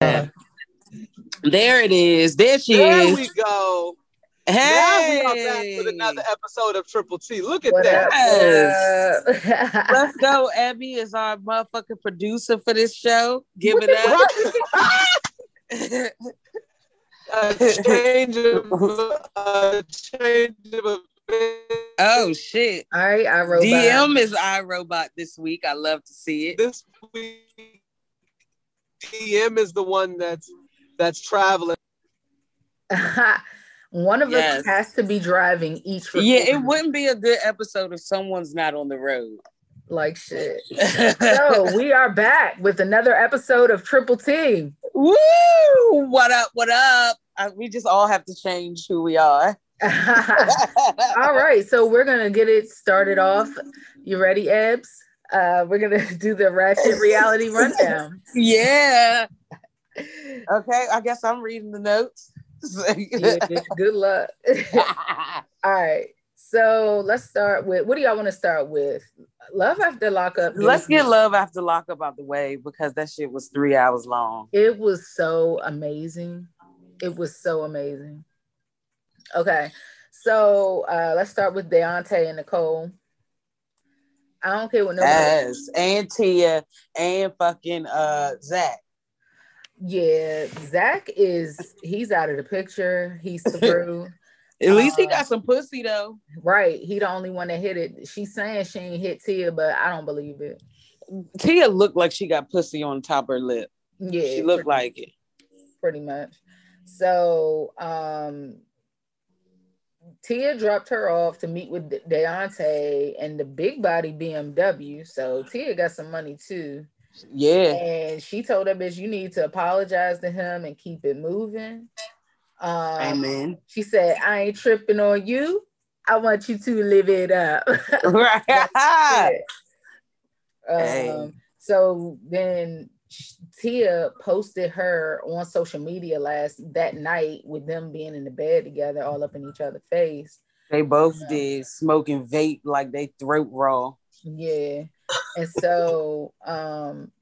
There it is. There she There is. There we go. Hey, Now we are back with another episode of Triple T. Look at What that. up? What up? Let's go. Abby is our motherfucking producer for this show. Give it up. a change of a change of oh shit. All right, I wrote DM is iRobot this week. I love to see it. this week. DM is the one that's that's traveling. One of Yes. us has to be driving each. Yeah, it wouldn't be a good episode if someone's not on the road. like shit. So we are back with another episode of Triple T. Woo! What up? What up? Uh, we just all have to change who we are. All right, so we're gonna get it started off. You ready, Ebs? Uh, we're gonna do the ratchet reality rundown. Yeah. Okay, I guess I'm reading the notes. Yeah, good luck. All right, so let's start with what do y'all want to start with? Love after lockup. Let's get me- love after lockup out the way because that shit was three hours long. It was so amazing. It was so amazing. Okay, so uh, let's start with Deontay and Nicole. I don't care what nobody. Yes, and Tia and fucking uh Zach. Yeah, Zach is he's out of the picture. He's through. At least he Uh, got some pussy though. right. He the only one that hit it. She's saying she ain't hit Tia, but I don't believe it. Tia looked like she got pussy on top of her lip. Yeah, she looked pretty- like it. pretty much. So um Tia dropped her off to meet with De- Deontay and the big body BMW. So Tia got some money too. Yeah. And she told her bitch, you need to apologize to him and keep it moving. Um Amen. she said, I ain't tripping on you. I want you to live it up. right. Um, so then Tia posted her on social media last that night with them being in the bed together, all up in each other's face. They both did smoking vape like they throat raw. Yeah. And so um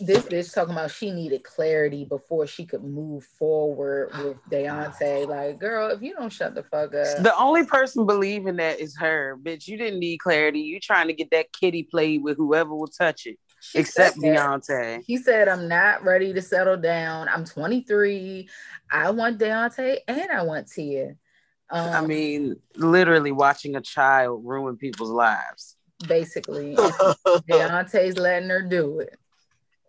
this bitch talking about she needed clarity before she could move forward with Deontay. Like, girl, if you don't shut the fuck up. The only person believing that is her, bitch. You didn't need clarity. You trying to get that kitty played with whoever will touch it, She except said that. Beyonce. He said, I'm not ready to settle down. I'm 23. I want Deontay and I want Tia. Um, I mean, literally watching a child ruin people's lives. basically, and Deontay's letting her do it.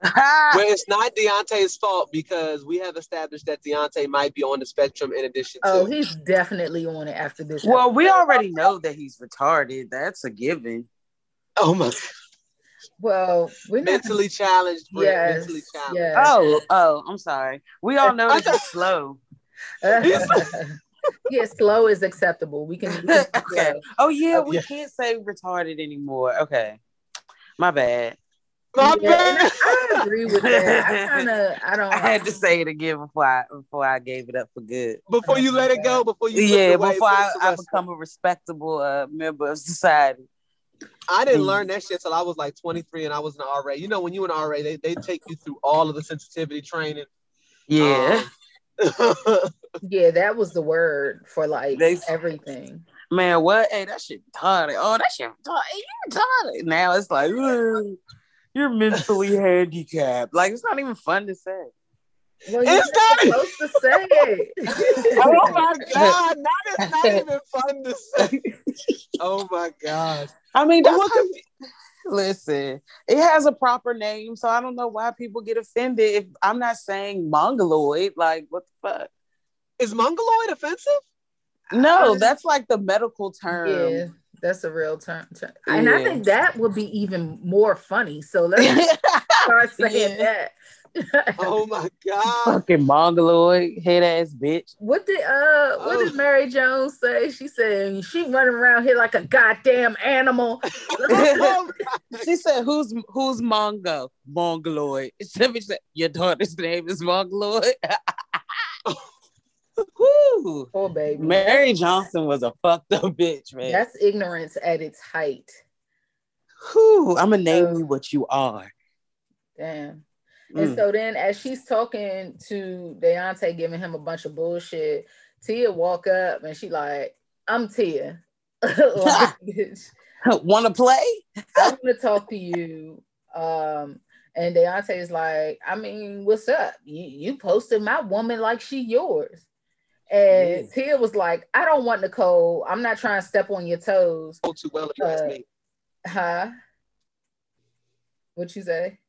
Well, it's not Deontay's fault because we have established that Deontay might be on the spectrum in addition to. Oh, he's definitely on it after this. well, we already know that he's retarded. That's a given. oh my, Well, we're not. mentally challenged. Brett, Yes, mentally challenged. yes. Oh, oh, I'm sorry. We all know it's slow. yeah, slow is acceptable. We can. we can okay. slow. Oh yeah, we Yeah. can't say retarded anymore. Okay. My bad. My Yeah, bad. I, I agree with that. I kind of. I don't. I had to say it again before I before I gave it up for good. Before you let it go, before you Yeah, before I, I become a respectable uh, member of society. I didn't learn that shit till I was like 23 and I was an RA. You know, when you an RA, they, they take you through all of the sensitivity training. Yeah. Um, Yeah, that was the word for like They- everything. Man, what? Hey, that shit retarded. Oh, that shit retarded. Hey, you retarded. Now it's like, you're mentally handicapped. Like, it's not even fun to say. Well, you're It's not- supposed to say it. oh my God. Not, it's not even fun to say. Oh my God. I mean, But that's what how- listen, it has a proper name, so I don't know why people get offended if I'm not saying mongoloid. Like, what the fuck? Is mongoloid offensive? No, that's like the medical term. Yeah, that's a real term. term. And I think that would be even more funny. So let's start saying Yeah. that. Oh my God. Fucking mongoloid, head ass bitch. What did uh what Oh. did Mary Jones say? She said she running around here like a goddamn animal. Oh, She said, "Who's who's Mongo? Mongoloid." Somebody said, "Your daughter's name is Mongoloid." Woo. Poor baby. Mary Johnson was a fucked up bitch, man. That's ignorance at its height. Whew, I'm gonna name Uh, you what you are. Damn. And Mm. so then, as she's talking to Deontay, giving him a bunch of bullshit, Tia walk up and she like, "I'm Tia. like, Want to play? I want to talk to you." Um, and Deontay is like, "I mean, what's up? You you posted my woman like she yours." And Tia was like, "I don't want Nicole. I'm not trying to step on your toes, Go too well if you ask Uh, me. huh?" What you say?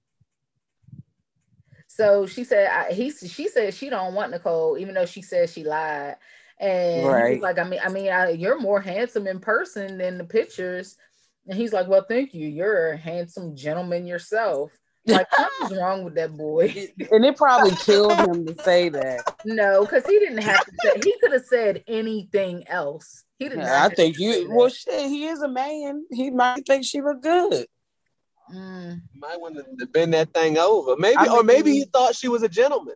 So she said I, he she said she don't want Nicole, even though she said she lied. And Right. was like, I mean, I mean, I, you're more handsome in person than the pictures. And he's like, Well, thank you. You're a handsome gentleman yourself. Like, something's wrong with that boy. and it probably killed him to say that. No, because he didn't have to say. He could have said anything else. He did not. I think you. Well, shit. He is a man. He might think she look good. Mm, Might want to bend that thing over. Maybe, I or maybe he thought she was a gentleman.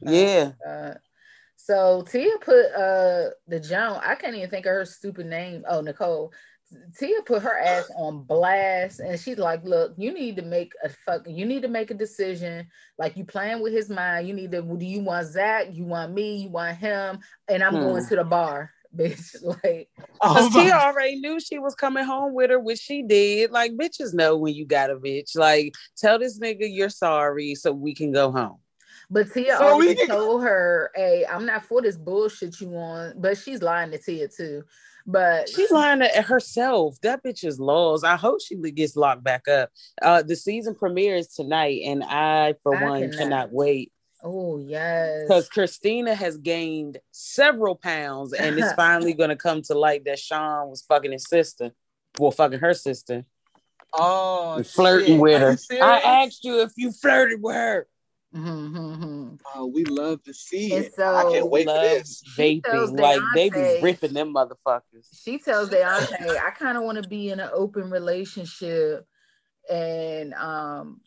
Yeah. uh, so Tia put uh the Joan. I can't even think of her stupid name. Oh, Nicole. Tia put her ass on blast, and she's like, "Look, you need to make a fuck. You need to make a decision. Like you playing with his mind. You need to. Do you want Zach? You want me? You want him? And I'm Hmm. going to the bar, bitch. Like, Oh, Cause Tia already knew she was coming home with her, which she did. Like bitches know when you got a bitch. Like tell this nigga you're sorry so we can go home. But Tia So already can- told her, "Hey, I'm not for this bullshit you want." But she's lying to Tia too. But She's lying to herself. That bitch is lost. I hope she gets locked back up. Uh, the season premieres tonight, and I, for I one, cannot. cannot wait oh yes, because Christina has gained several pounds, and it's finally going to come to light that Sean was fucking his sister, well, fucking her sister, oh, flirting shit. with her. I asked you if you flirted with her. Mhm. Oh, we love to see And it. so- I can't wait for this. Vaping, like they be ripping them motherfuckers. she tells Deontay, "I kind of want to be in an open relationship," and um,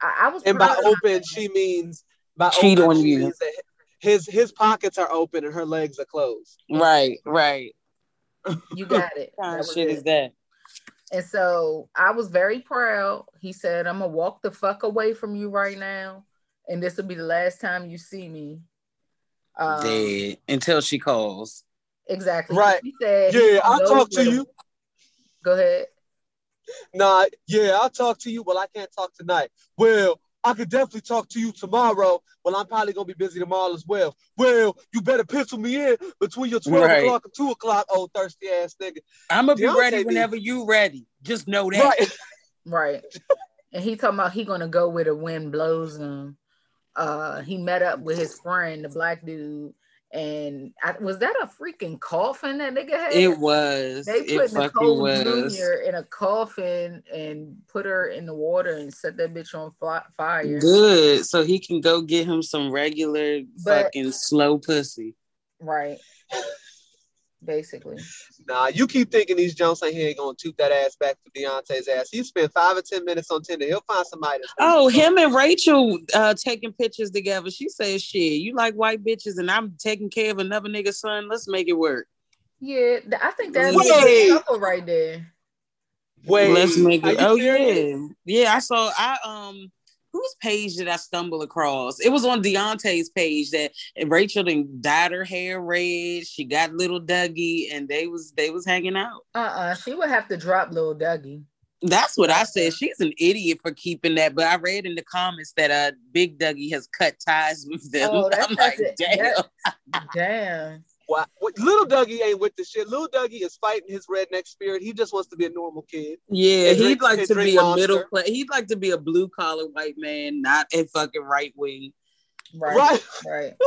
I, I was And by open, she means by Cheat open, on you. his his pockets are open and her legs are closed. Right, right. you got it. What kind of shit it. is that? And so I was very proud. He said, I'm gonna walk the fuck away from you right now. And this will be the last time you see me. Um, Dead until she calls. Exactly. Right. He said, Yeah, I'll talk to where you. Go ahead. Nah, yeah, I'll talk to you. Well, I can't talk tonight. Well, I could definitely talk to you tomorrow. Well, I'm probably gonna be busy tomorrow as well. Well, you better pencil me in between your 12 Right. o'clock and 2 o'clock, old thirsty ass nigga. I'm gonna be Deontay ready be- whenever you ready. Just know that. Right. Right. and he talking about he gonna go where the wind blows him. Uh he met up with his friend, the black dude, and I, was that a freaking coffin that nigga had? It was. They put fucking Nicole was. Jr. in a coffin and put her in the water and set that bitch on fly- fire. Good. So he can go get him some regular But- fucking slow pussy. Right. Basically. Nah, you keep thinking these Jones ain't here ain't gonna toot that ass back to Deontay's ass. He spent five or ten minutes on Tinder. He'll find somebody that's Oh, him and Rachel uh taking pictures together. She says, shit, you like white bitches and I'm taking care of another nigga's son. Let's make it work. Yeah, I think that's a couple right there. Wait, Let's make it. Oh serious? yeah. Yeah, I saw I um whose page did I stumble across? It was on Deontay's page that Rachel then dyed her hair red. She got little Dougie and they was they was hanging out. Uh-uh. She would have to drop little Dougie. That's what I said. She's an idiot for keeping that. But I read in the comments that uh Big Dougie has cut ties with them. Oh, that's I'm like, it. damn. That- Damn. Why, what, little Dougie ain't with the shit. Little Dougie is fighting his redneck spirit. He just wants to be a normal kid. Yeah, And he'd drink- like to drink be a Monster. middle class. He'd like to be a blue collar white man, not a fucking right wing. Right. Right? Right.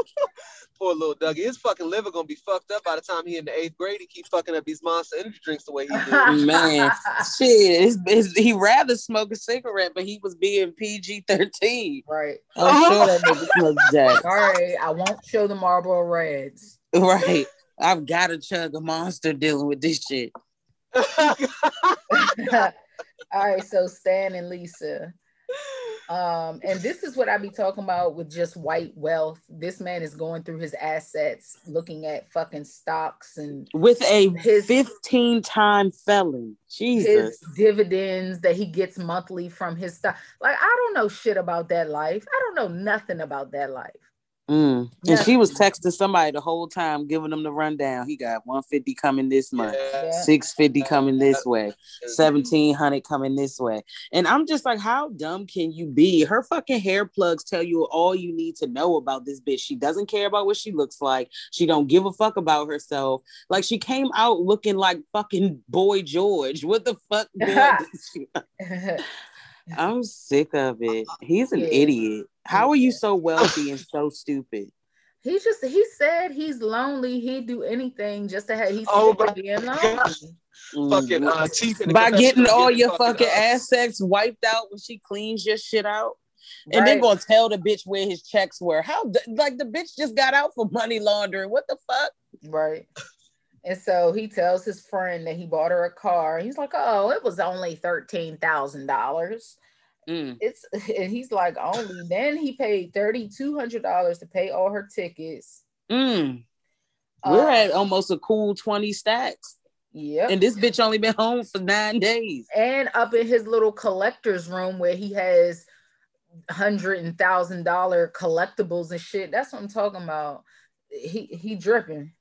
Poor little Dougie. His fucking liver gonna be fucked up by the time he in the eighth grade. He keep fucking up these monster energy drinks the way he do. Man, shit, it's, it's, he rather smoke a cigarette, but he was being PG thirteen. right. I'm sure that nigga smokes jack. Sorry, I won't show the Marlboro Reds. Right, I've got to chug a monster dealing with this shit. All right, so Stan and Lisa. Um, and this is what I be talking about with just white wealth. This man is going through his assets, looking at fucking stocks and with a His- 15 time felon. Jesus. his dividends that he gets monthly from his stock. Like, I don't know shit about that life. I don't know nothing about that life. Mm. Yeah. And she was texting somebody the whole time, giving them the rundown. He got 150 coming this month, Yeah. 650 coming this way, 1700 coming this way. And I'm just like, how dumb can you be? Her fucking hair plugs tell you all you need to know about this bitch. She doesn't care about what she looks like. She don't give a fuck about herself. Like she came out looking like fucking boy George. What the fuck? did I'm sick of it. He's an Yeah. idiot. How are you so wealthy and so stupid? he just he said he's lonely. He'd do anything just to have he's Oh sick of my being lonely. God. Mm. Fucking uh, teeth in the by getting all your fucking assets wiped out when she cleans your shit out. And then gonna tell the bitch where his checks were. How like the bitch just got out for money laundering. What the fuck? Right. And so he tells his friend that he bought her a car. He's like, "Oh, it was only thirteen thousand dollars." Mm. It's and he's like, "Only." Then he paid thirty two hundred dollars to pay all her tickets. Mm. Uh, We're at almost a cool 20 stacks. Yeah. And this bitch only been home for nine days. and up in his little collector's room where he has hundred and thousand dollar collectibles and shit. That's what I'm talking about. He he dripping.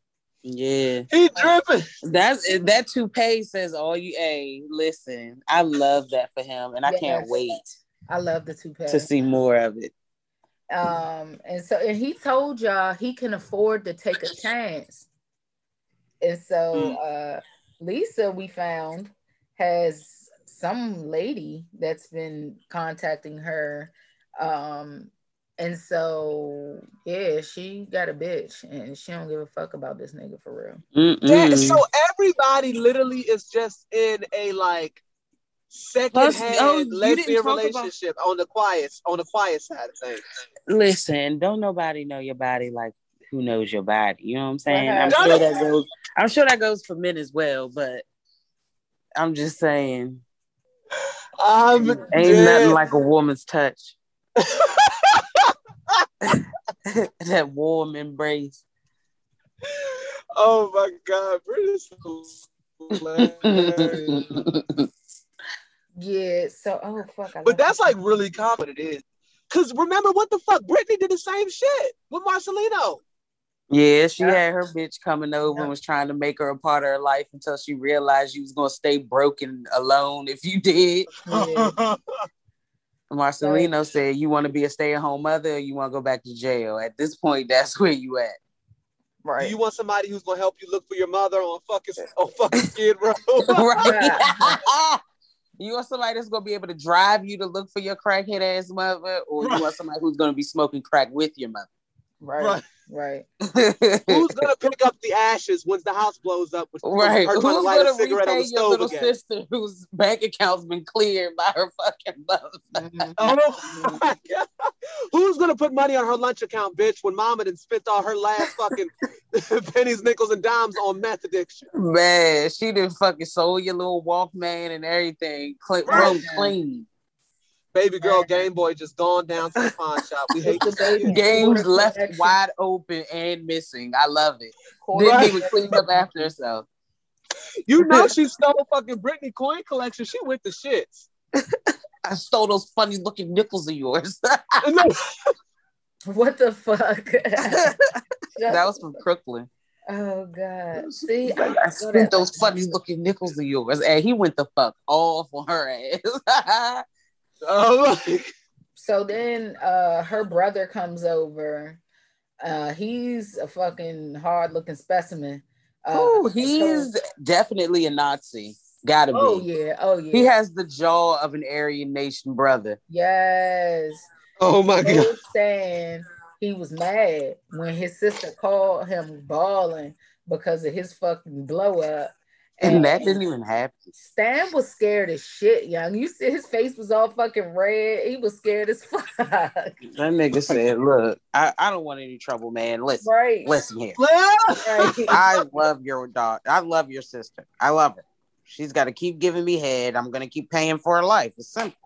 Yeah. He dripping. That's that toupee says all you a listen. I love that for him and I can't wait I love the toupee. to see more of it. Um, and so and he told y'all he can afford to take a chance. And so uh Lisa, we found, has some lady that's been contacting her. Um, and so yeah, she got a bitch and she don't give a fuck about this nigga for real. Yeah, so everybody literally is just in a like Plus, secondhand oh, lesbian talk about- relationship on the quiet on the quiet side of things. Listen, don't nobody know your body like who knows your body. You know what I'm saying? I'm Right. sure that goes. I'm sure that goes for men as well, but I'm just saying, Um, ain't yeah. nothing like a woman's touch. that warm embrace. oh my god, British. hilarious. Yeah, so oh fuck. I but that's it. like really common. It is. Cause remember what the fuck? Brittany did the same shit with Marcelino. yeah, she Yeah. had her bitch coming over Yeah. and was trying to make her a part of her life until she realized you was gonna stay broken alone if you did. Yeah. Marcelino said, "You want to be a stay-at-home mother, or you want to go back to jail?" At this point, that's where you at. Right. Do right. you want somebody who's gonna help you look for your mother on fucking on fucking Skid Row? right? you want somebody that's gonna be able to drive you to look for your crackhead ass mother, or you want somebody who's gonna be smoking crack with your right. Right. Mother? Who's gonna pick up the ashes once the house blows up? With right? Who's trying to gonna repay your little again? sister whose bank account's been cleared by her fucking mother? Oh my god! Who's gonna put money on her lunch account, bitch? When Mama done spent all her last fucking pennies, nickels, and dimes on meth addiction. Man, she done fucking sold your little Walkman and everything, clean, Right. clean. Baby girl Game Boy just gone down to the pawn shop. We hate to It's the it. Games left wide open and missing. I love it. Quarter- Didn't Right. clean up after herself. You know she stole fucking Brittany coin collection. She went to shits. I stole those funny looking nickels of yours. What the fuck? that was from Crooklyn. Oh god. See, He's like, I spent those funny looking nickels of yours. And he went the fuck off on her ass. Oh, so then uh her brother comes over. Uh he's a fucking hard looking specimen. Uh, oh, so- he's definitely a Nazi. Gotta be. oh yeah, oh yeah. He has the jaw of an Aryan nation brother. yes. oh my He god. saying he was mad when his sister called him bawling because of his fucking blow up. And that didn't even happen. Stan was scared as shit, young. You see his face was all fucking red. He was scared as fuck. That nigga said, Look, I, I don't want any trouble, man. Listen, right. listen here. Right. I love your daughter. I love your sister. I love her. She's got to keep giving me head. I'm gonna keep paying for her life. It's simple.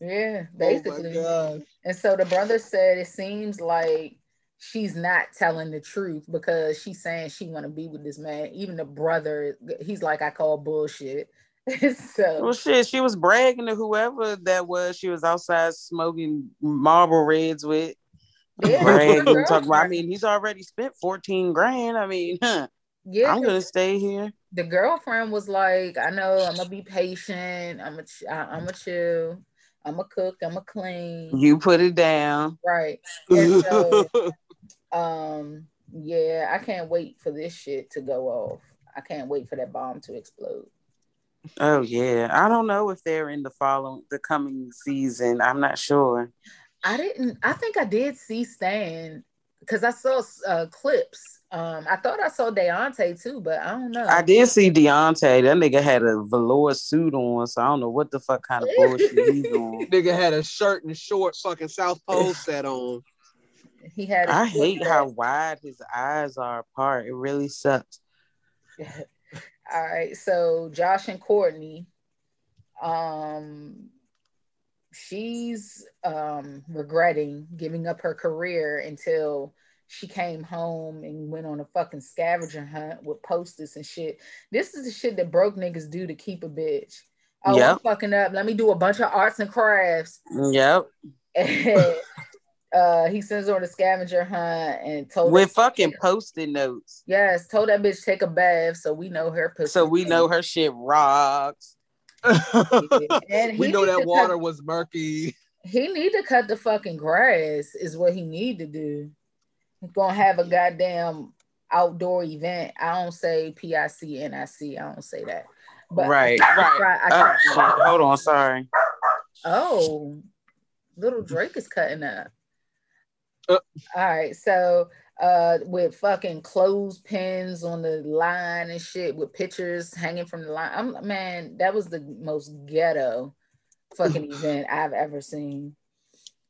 Yeah, Oh basically. my god. And so the brother said it seems like she's not telling the truth because she's saying she want to be with this man. Even the brother, he's like, I call bullshit. so Well, shit, she was bragging to whoever that was. She was outside smoking Marlboro Reds with. yeah, bragging, talking about. I mean, he's already spent fourteen grand. I mean, huh, yeah, I'm gonna stay here. the girlfriend was like, I know I'm gonna be patient. I'm a, ch- I- I'm a chill. I'm a cook. I'm a clean. You put it down. Right. So, um, yeah, I can't wait for this shit to go off. I can't wait for that bomb to explode. Oh yeah, I don't know if they're in the following the coming season. I'm not sure. I didn't. I think I did see Stan because I saw uh, clips. Um, I thought I saw Deontay too, but I don't know. I did see Deontay. That nigga had a velour suit on, so I don't know what the fuck kind of bullshit he's on. Nigga had a shirt and short fucking South Pole set on. He had. I hate how wide his eyes are apart. It really sucks. All right, so Josh and Courtney, um, she's um regretting giving up her career until she came home and went on a fucking scavenger hunt with posters and shit. This is the shit that broke niggas do to keep a bitch. Oh, I'm fucking up. Let me do a bunch of arts and crafts. Yep. And uh, he sends her on a scavenger hunt and told With fucking post-it notes. yes, told that bitch take a bath so we know her pussy. So we know her shit rocks. And we know that water cut- was murky. He need to cut the fucking grass is what he need to do. He's gonna have a goddamn outdoor event. I don't say PIC NIC. I don't say that. But right, I right. try- I Oh, try- shit. Hold on, sorry. Oh, little Drake is cutting up. Uh. All right, so uh with fucking clothespins on the line and shit with pictures hanging from the line. I'm man, that was the most ghetto fucking event I've ever seen.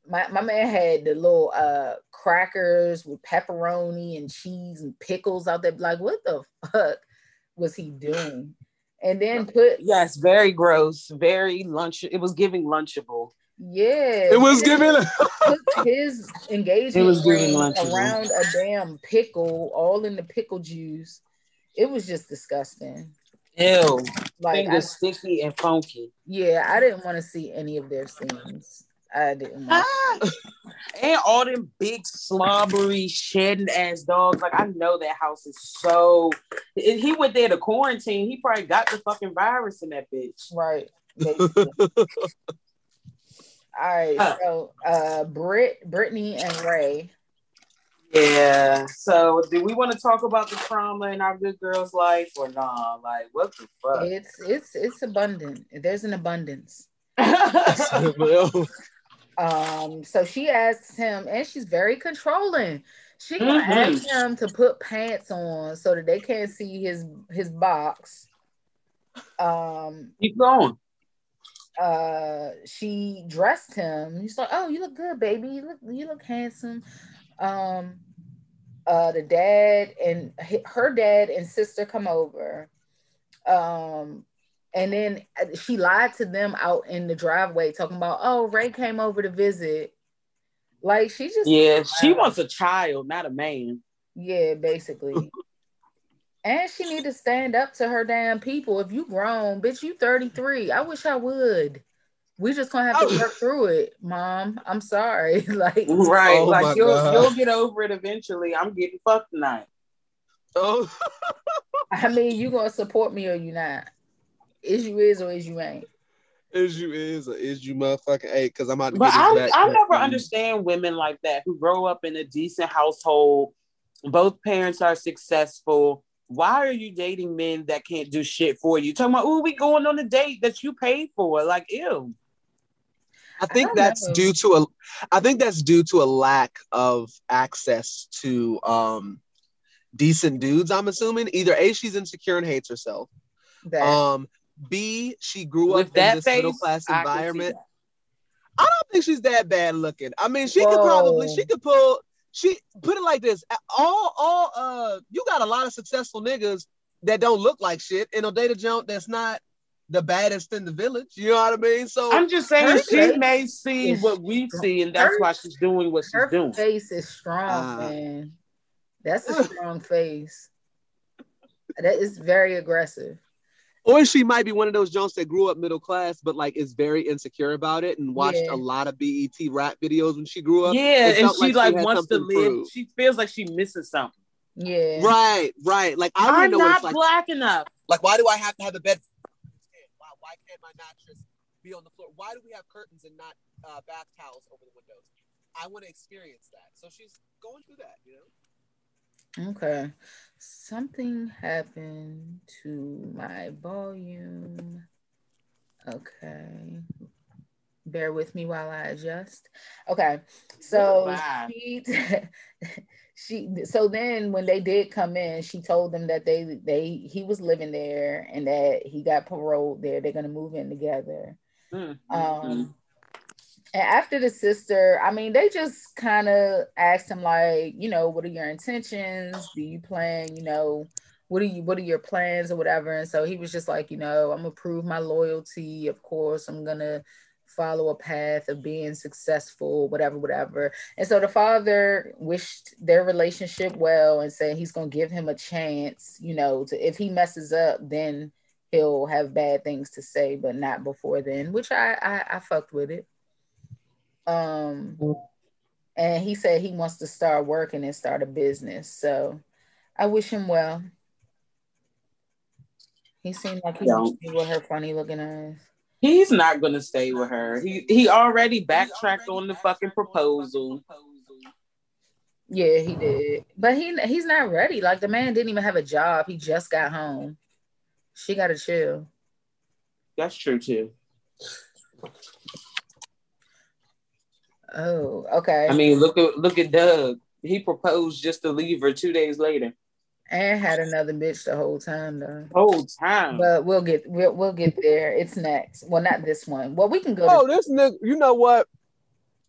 My my man had the little uh crackers with pepperoni and cheese and pickles out there. Like, what the fuck was he doing? And then put Yes, very gross. Very lunch. It was giving lunchable. Yeah, It was giving. his engagement It was giving ring around a damn pickle, all in the pickle juice. It was just disgusting. Ew. Like, I, Fingers sticky and funky. yeah, I didn't want to see any of their scenes. I didn't. Ah. and all them big slobbery shedding ass dogs. Like I know that house is so. If he went there to quarantine, he probably got the fucking virus in that bitch. right. basically. All right, Uh. so uh, Brit, Brittany, and Ray. Yeah. So, do we want to talk about the trauma in our good girl's life or nah? Like, what the fuck? It's it's it's abundant. There's an abundance. Um, so she asks him, and she's very controlling. She gonna Mhm. ask him to put pants on so that they can't see his his box. Um, Keep going. Uh, she dressed him. He's like, "Oh, you look good, baby. You look you look handsome." Um, uh, the dad and her dad and sister come over. Um, and then uh, she lied to them out in the driveway, talking about, "Oh, Ray came over to visit." Like she just Yeah, she wants a child, not a man. yeah, basically. And she need to stand up to her damn people. If you grown, bitch, you 33. I wish I would. We just gonna have to Oh. work through it, mom. I'm sorry. like Right. Oh like you'll God. you'll get over it eventually. I'm getting fucked tonight. oh, I mean, you gonna support me or you not? Is you is or is you ain't? is you is or is you motherfucking eight? Because I'm about to But get I back. I never understand women like that who grow up in a decent household. Both parents are successful. Why are you dating men that can't do shit for you? Talking about, oh, we going on a date that you paid for. Like, ew. I think don't that's know. due to a I think that's due to a lack of access to um decent dudes, I'm assuming. Either A, she's insecure and hates herself. That Um B, she grew With up in that this face, middle class I can see environment. that. I don't think she's that bad looking. I mean, she could probably she could pull she put it like this. All all uh you got a lot of successful niggas that don't look like shit and a data jump that's not the baddest in the village. You know what I mean? So I'm just saying Her she face may see what we see, and that's Her- why she's doing what she's Her doing. face is strong, Uh. man. That's a strong face. That is very aggressive. Or she might be one of those Jones that grew up middle class, but like is very insecure about it and watched Yeah. a lot of BET rap videos when she grew up. Yeah, and she like like, she wants to live. prove. She feels like she misses something. Yeah. Right, right. Like I know not like. black enough. Like, why do I have to have a bed? Why, why can't my mattress be on the floor? Why do we have curtains and not uh, bath towels over the windows? I want to experience that. So she's going through that, you know. Okay. Something happened to my volume. Okay. Bear with me while I adjust. Okay. So she she so then when they did come in, she told them that they they he was living there and that he got paroled there. They're gonna move in together. Mm, mm, Um, and after the sister, I mean, they just kind of asked him like, you know, what are your intentions? Do you plan, you know, what are you, what are your plans or whatever? And so he was just like, you know, I'm gonna prove my loyalty. Of course, I'm gonna follow a path of being successful, whatever, whatever. And so the father wished their relationship well and said he's gonna give him a chance, you know, to if he messes up, then he'll have bad things to say, but not before then, which I I, I fucked with it. Um and he said he wants to start working and start a business. So I wish him well. He seemed like he Yeah. would with her funny looking eyes. He's not gonna stay with her. He he already backtracked on the fucking proposal. Yeah, he did. But he he's not ready. Like the man didn't even have a job. He just got home. She gotta chill. That's true too. Oh, okay. I mean, look at look at Doug. He proposed just to leave her two days later. and had another bitch the whole time though. Whole time. But we'll get we'll, we'll get there. It's next. Well, not this one. Well, we can go. Oh, to, this nigga, you know what?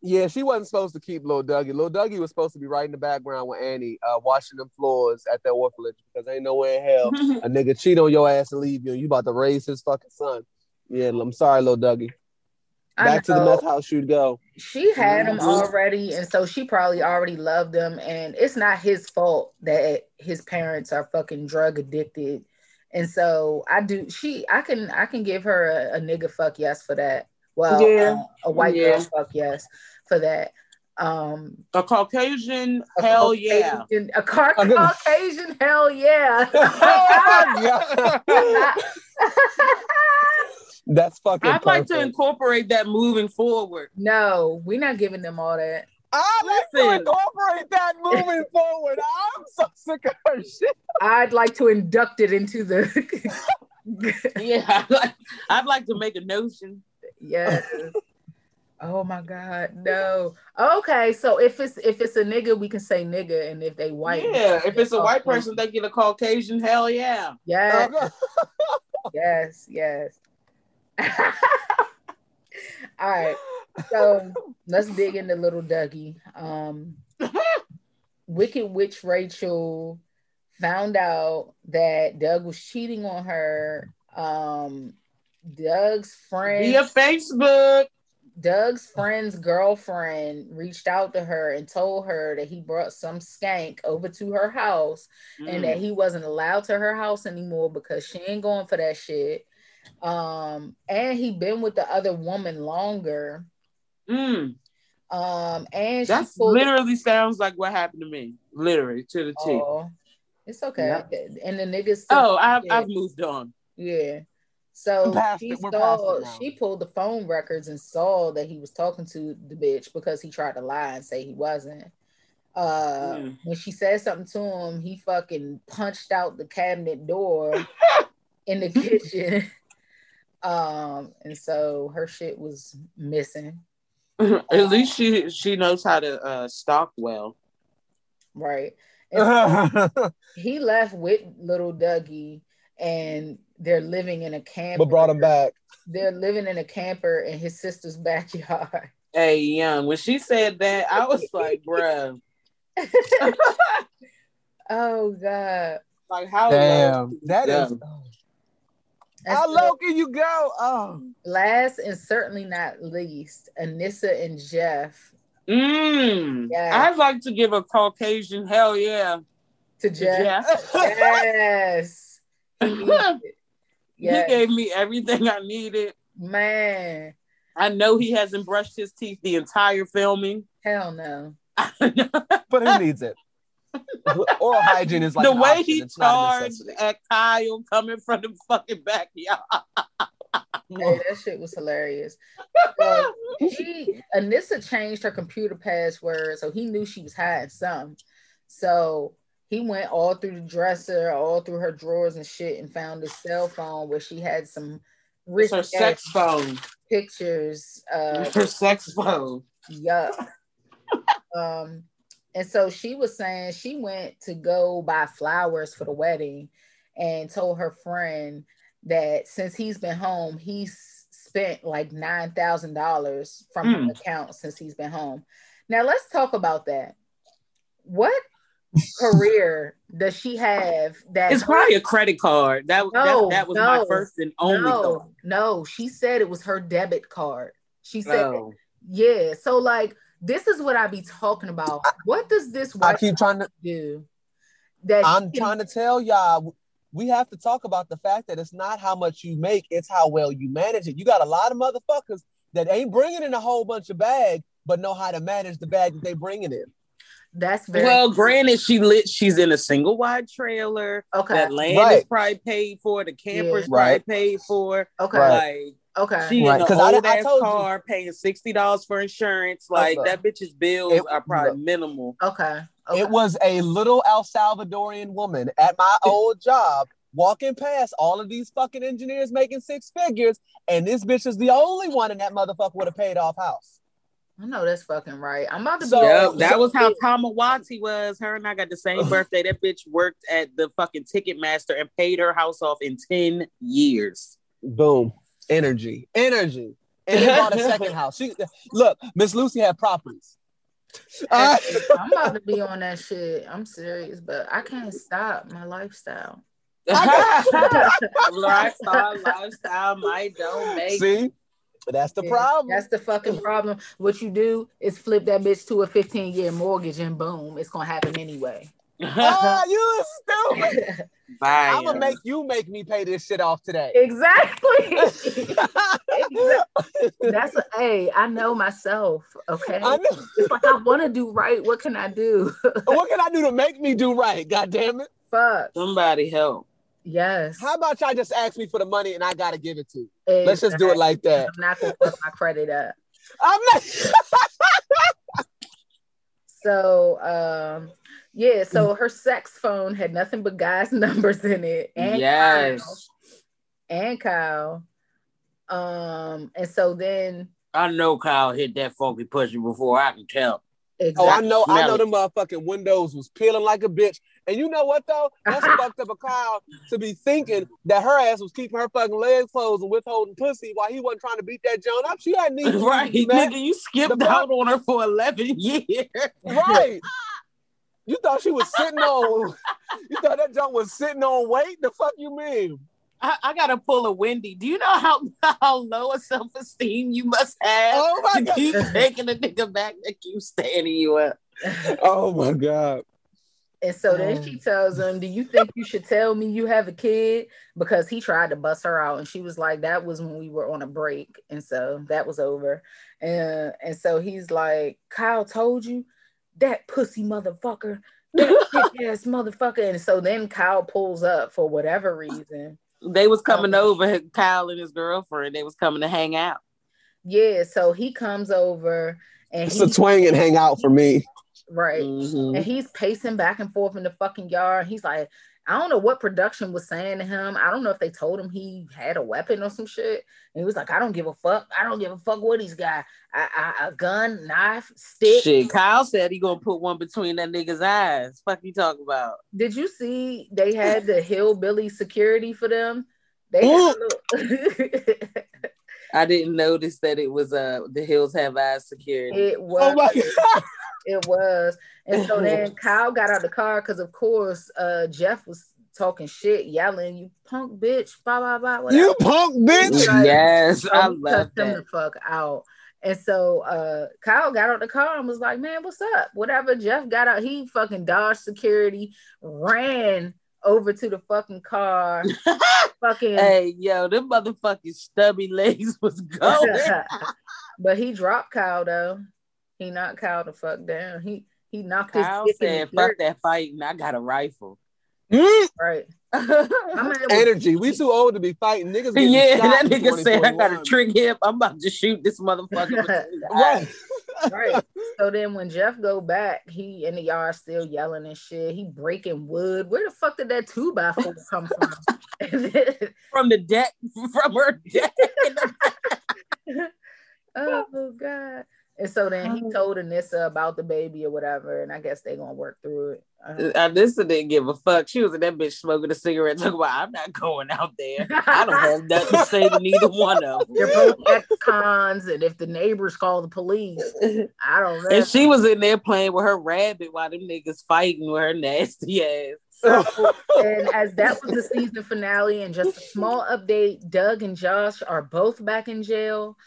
Yeah, she wasn't supposed to keep Lil Dougie. Lil Dougie was supposed to be right in the background with Annie, uh, washing them floors at that orphanage because ain't nowhere in hell a nigga cheat on your ass and leave you and you about to raise his fucking son. Yeah, I'm sorry, Lil Dougie. Back to the know. meth house you'd go. She had him Mhm. already, and so she probably already loved him. And it's not his fault that his parents are fucking drug addicted. And so I do. She, I can, I can give her a, a nigga fuck yes for that. Well, Yeah. uh, a white Yeah. girl fuck yes for that. Um, a Caucasian, a hell yeah. A car- gonna- Caucasian, hell yeah. That's fucking. I'd like to incorporate that moving forward. no, we're not giving them all that. I'd like to Listen. incorporate that moving forward. I'm so sick of her shit. I'd like to induct it into the. Yeah, I'd like, I'd like to make a notion. Yes. oh my God, no. Okay, so if it's if it's a nigga, we can say nigga, and if they white, yeah, if it's a white person, they get a Caucasian, hell yeah. yes, yes, yes. All right, so let's dig into little Dougie. Um, Wicked Witch Rachel found out that Doug was cheating on her. Um, Doug's friend Via Facebook. Doug's friend's girlfriend reached out to her and told her that he brought some skank over to her house and that Mm. he wasn't allowed to her house anymore because she ain't going for that shit. Um, and he been with the other woman longer. Mm. Um, and she That pulled literally sounds like what happened to me. Literally to the T. Oh, it's okay. Yeah. And the niggas still Oh, I've, I've moved on. Yeah. So she it. We're past saw she pulled the phone records and saw that he was talking to the bitch because he tried to lie and say he wasn't. Uh Mm. when she said something to him, he fucking punched out the cabinet door in the kitchen. Um, and so her shit was missing, At least she she knows how to uh, stalk well. right? So he left with little Dougie and they're living in a camper. but brought him back. They're living in a camper in his sister's backyard. Hey, young. When she said that, I was like, bruh, oh god. like how Damn, that Yeah. is. And How low can you go? Oh, Last and certainly not least, Anissa and Jeff. Mm. Yeah. I'd like to give a Caucasian hell yeah To to Jeff. Jeff. Yes. He needed. He gave me everything I needed. Man. I know he hasn't brushed his teeth the entire filming. Hell no. but who needs it? Oral hygiene is like the an way option. he It's charged at Kyle coming from the fucking backyard. Hey, that shit was hilarious. So he Anissa changed her computer password, so he knew she was hiding some. So he went all through the dresser, all through her drawers and shit, and found a cell phone where she had some It's her rich sex phone. pictures. Uh, Her sex phone. yuck. um, and so she was saying she went to go buy flowers for the wedding, and told her friend that since he's been home, he's spent like nine thousand dollars from her hmm. account since he's been home. Now let's talk about that. What career does she have that It's probably a credit card. That, No, that, that was my first and only no, thought. no, she said it was her debit card. She said Oh. Yeah. So like this is what I be talking about. What does this I keep trying to. do? That I'm trying to tell y'all. We have to talk about the fact that it's not how much you make; it's how well you manage it. You got a lot of motherfuckers that ain't bringing in a whole bunch of bag, but know how to manage the bag that they bringing in. that's very Well, granted, she lit. She's in a single wide trailer. okay. That land is probably paid for. The camper's Yeah. Right. probably paid for. Okay. Like Okay. she Right, in an 'cause I- old I ass told you. car paying sixty dollars for insurance. Like Okay. that bitch's bills It- are probably look. minimal. Okay. Okay. It was a little El Salvadorian woman at my old job walking past all of these fucking engineers making six figures, and this bitch is the only one in that motherfucker with a paid off house. I know that's fucking right. I'm about to So- be Yep, that was how Yeah. Tamawati was. Her and I got the same birthday. That bitch worked at the fucking Ticketmaster and paid her house off in 10 years. Boom. Energy. Energy. And then bought a second house. She look, Miss Lucy had properties. Uh, I'm about to be on that shit. I'm serious, but I can't stop my lifestyle. lifestyle, lifestyle, my don't make. see, that's the Yeah, problem. That's the fucking problem. What you do is flip that bitch to a 15 year mortgage and boom, it's gonna happen anyway. Ah, you stupid. Bye. I'm gonna make you make me pay this shit off today. exactly. That's a hey, I know myself. Okay. I know. It's like I want to do right. What can I do? what can I do to make me do right? God damn it. Fuck. Somebody help. Yes. How about y'all just ask me for the money and I gotta give it to you? Let's just do it like that. I'm not gonna fuck my credit up. I'm not So um yeah, so her sex phone had nothing but guys' numbers in it. And yes. Kyle, and Kyle. Um, and so then I know Kyle hit that funky pussy before I can tell. Oh, I know, I know it. the motherfucking windows was peeling like a bitch. And you know what though? That's fucked up a Kyle to be thinking that her ass was keeping her fucking legs closed and withholding pussy while he wasn't trying to beat that Joan up. She had need to right, do that. nigga, you skipped The fuck? out on her for 11 years. Right. You thought she was sitting on you thought that junk was sitting on weight? The fuck you mean? I, I gotta pull a Wendy. Do you know how, how low a self esteem you must have Oh my to god. keep taking a nigga back that keeps standing you up? Oh my god. And so then um, she tells him, Do you think you should tell me you have a kid? Because he tried to bust her out. And she was like, That was when we were on a break. And so that was over. And, and so he's like, Kyle told you that pussy motherfucker, that ass motherfucker. And so then Kyle pulls up for whatever reason. They was coming Um, over, Kyle and his girlfriend. They was coming to hang out. Yeah. So he comes over and It's a twang and hang out for me. right. Mhm. and he's pacing back and forth in the fucking yard. He's like, I don't know what production was saying to him. I don't know if they told him he had a weapon or some shit. And he was like, I don't give a fuck. I don't give a fuck what he's got. I, I, a gun, knife, stick. Shit, Kyle said he gonna put one between that nigga's eyes. Fuck you talk about? Did you see they had the hillbilly security for them? They had little- I didn't notice that it was uh the Hills Have Eyes security. it was Oh my god. It was. And so then Kyle got out of the car because, of course, uh, Jeff was talking shit, yelling, "You punk bitch!" Blah blah blah. Whatever. You punk bitch. Like, yes, so I he love cussed him that. the fuck out. And so uh Kyle got out the car and was like, Man, what's up? Whatever. Jeff got out, he fucking dodged security, ran over to the fucking car, fucking Hey, yo, them motherfucking stubby legs was going. but he dropped Kyle though. He knocked Kyle the fuck down. He he knocked Kyle his dick in said, the "Fuck dirt. that fighting. I got a rifle." Mm, Right. My man energy. We too old to be fighting niggas. yeah, shot that nigga said, "I got a trick hip. I'm about to shoot this motherfucker." between. Right. right. So then when Jeff go back, he in the yard still yelling and shit. He breaking wood. Where the fuck did that two by four come from? from the deck, from her deck. oh god. And so then he um, told Anissa about the baby or whatever, and I guess they gonna work through it. Uh-huh. Uh, Anissa didn't give a fuck. She was in that bitch smoking a cigarette, talking about, "I'm not going out there. I don't have nothing to say to neither one of them. They're both ex-cons, and if the neighbors call the police, I don't know. and she was in there playing with her rabbit while them niggas fighting with her nasty ass. and as that was the season finale, and just a small update, Doug and Josh are both back in jail.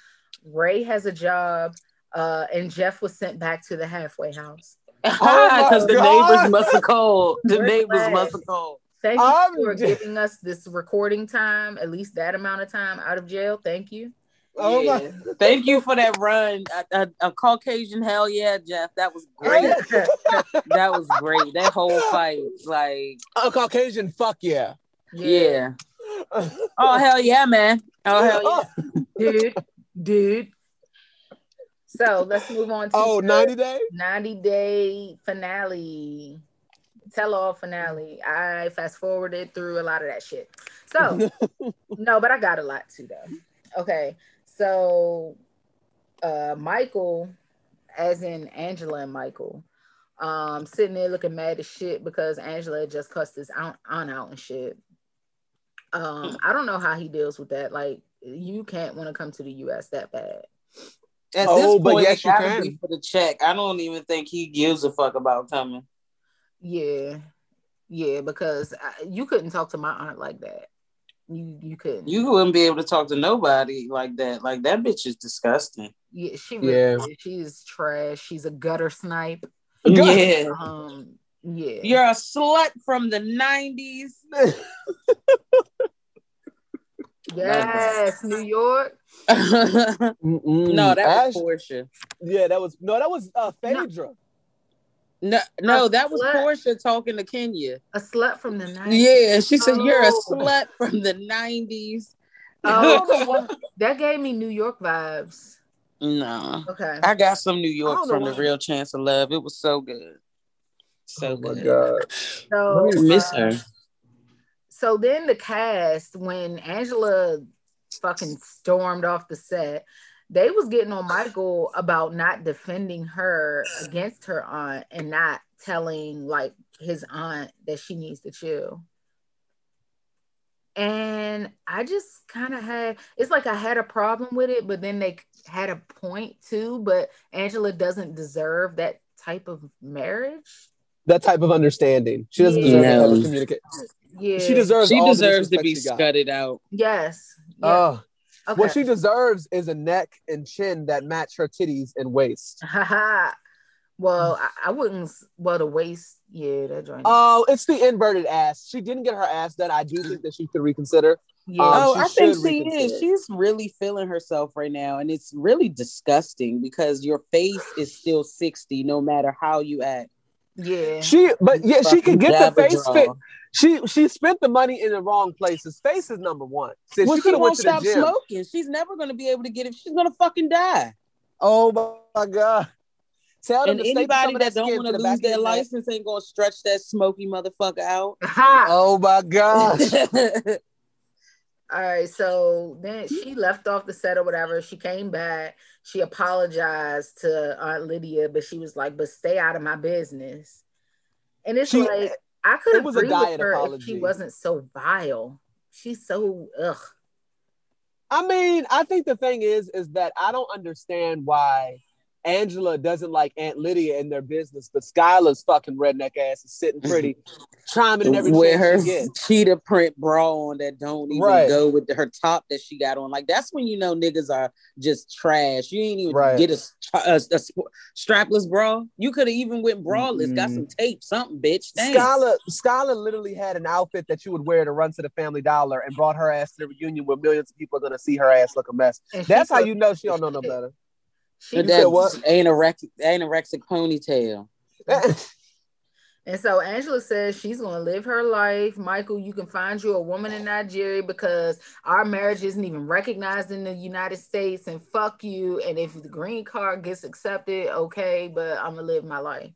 Ray has a job, uh, and Jeff was sent back to the halfway house. my Because the God. neighbors must have called. The We're neighbors glad. must have called. Thank you I'm for j- giving us this recording time, at least that amount of time out of jail. Thank you. Oh my- Thank you for that run. A, a, a Caucasian hell yeah, Jeff. That was great. that was great. That whole fight, like, A Caucasian, fuck yeah. yeah. Oh hell yeah, man. Oh hell yeah. dude, dude. So let's move on to Oh, 90 day? 90 day finale. Tell all finale. I fast forwarded through a lot of that shit. So, no, but I got a lot too, though. Okay. So, uh, Michael, as in Angela and Michael, um, sitting there looking mad as shit because Angela just cussed his aunt, aunt out and shit. Um, I don't know how he deals with that. Like, you can't want to come to the US that bad. At Oh, this but point, yes, you gotta can. be for the check. I don't even think he gives a fuck about coming. Yeah, yeah, because I, you couldn't talk to my aunt like that. You you couldn't. You wouldn't be able to talk to nobody like that. Like that bitch is disgusting. yeah, she really Yeah. is. She's trash. She's a gutter snipe. Yeah. Um, yeah. You're a slut from the 90s. yes, New York. no, that Ash- was Porsha. Yeah, that was no, that was uh Phaedra. No, no, A that was. Porsha talking to Kenya. A slut from the nineties. Yeah, she said you're a Oh. slut from the 90s. Oh, that gave me New York vibes. no. Okay. I got some New York from the real chance of love. It was so good. So Oh my good. god. So I miss uh, her. So then the cast when angela fucking stormed off the set they was getting on michael about not defending her against her aunt and not telling like his aunt that she needs to chill and i just kind of had it's like i had a problem with it but then they had a point too but angela doesn't deserve that type of marriage That type of understanding. She doesn't deserve that type No. of communicate. Yeah She deserves She all the deserves to be scudded out. yes yeah. Oh, okay. what she deserves is a neck and chin that match her titties and waist. Haha. well, I, I wouldn't. Well, the waist, yeah, that joint. Oh, it's the inverted ass. She didn't get her ass done. I do think that she could reconsider. yeah, um, oh, I think she reconsider. is. She's really feeling herself right now, and it's really disgusting because your face is still sixty, no matter how you act. Yeah. She, but yeah, she Fucking can get the face Jaw. fit. She she spent the money in the wrong places. Face is number one. Since Well, she she could have went won't stop smoking. She's never going to be able to get it. She's going to fucking die. Oh my god! Tell them And anybody some of that that don't want to to the back lose their neck. license ain't going to stretch that smoky motherfucker out. Ha! Oh my gosh! All right, so then she left off the set or whatever. She came back. She apologized to Aunt Lydia, but she was like, "But stay out of my business." And it's She- like I could it was a agree with her if she wasn't so vile. She's so ugh. I mean, I think the thing is, is that I don't understand why Angela doesn't like Aunt Lydia in their business, but Skylar's fucking redneck ass is sitting pretty, chiming in every With chance her she gets. cheetah print bra on that don't even Right. go with her top that she got on. Like that's when you know niggas are just trash. You ain't even Right. get a, a, a strapless bra. You could have even went braless. Got Mm-mm. some tape, something, bitch. Thanks. Skylar, Skylar literally had an outfit that you would wear to run to the Family Dollar and brought her ass to the reunion where millions of people are gonna see her ass look a mess. That's how you know she don't know no better. She But You said that what? anorexic, anorexic ponytail. And so Angela says she's going to live her life. Michael, you can find you a woman in Nigeria because our marriage isn't even recognized in the United States. And fuck you. And if the green card gets accepted, okay, but I'm going to live my life.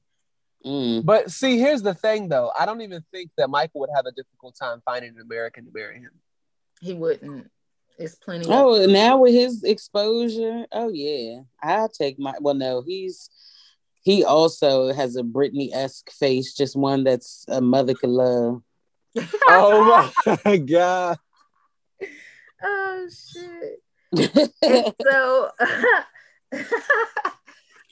Mm. but see, here's the thing though. I don't even think that Michael would have a difficult time finding an American to marry him. He wouldn't. It's plenty. Of- Oh, now with his exposure, oh yeah, I'll take my. Well, no, he's he also has a Brittany esque face, just one that's a mother could love. Oh my god. oh shit. So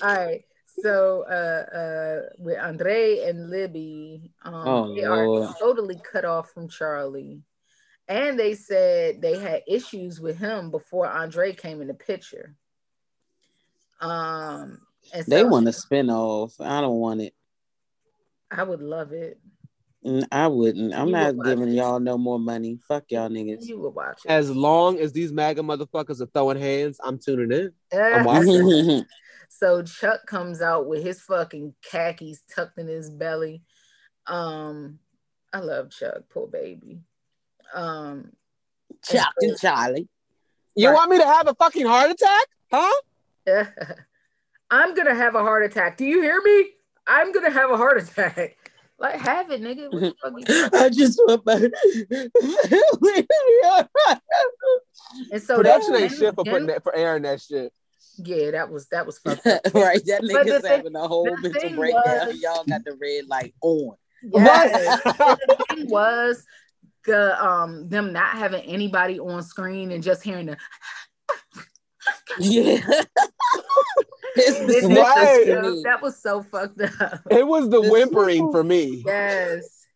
all right so uh uh with andrei and libby um Oh, they are totally cut off from charlie and they said they had issues with him before andrei came in the picture um and they want a spin off. I don't want it. i would love it I wouldn't. I'm You not would giving it. y'all no more money. Fuck y'all niggas. you would watch it As long as these MAGA motherfuckers are throwing hands, I'm tuning in. I'm watching. So Chuck comes out with his fucking khakis tucked in his belly. Um, I love Chuck, poor baby. Um, Chuck and Charlie. You Right. want me to have a fucking heart attack? Huh? I'm gonna have a heart attack. Do you hear me? I'm gonna have a heart attack. Like, have it, nigga. What the fuck you I just want my. and so Production ain't shit for putting that for airing that shit. Yeah, that was that was fucked up. right, that But the nigga's thing- having a whole the mental breakdown. was- Y'all got the red light on. Yes. the thing was the um them not having anybody on screen and just hearing the Yeah. It's the This- Right. for that was so fucked up. It was the The whimpering sniffles. for me. Yes.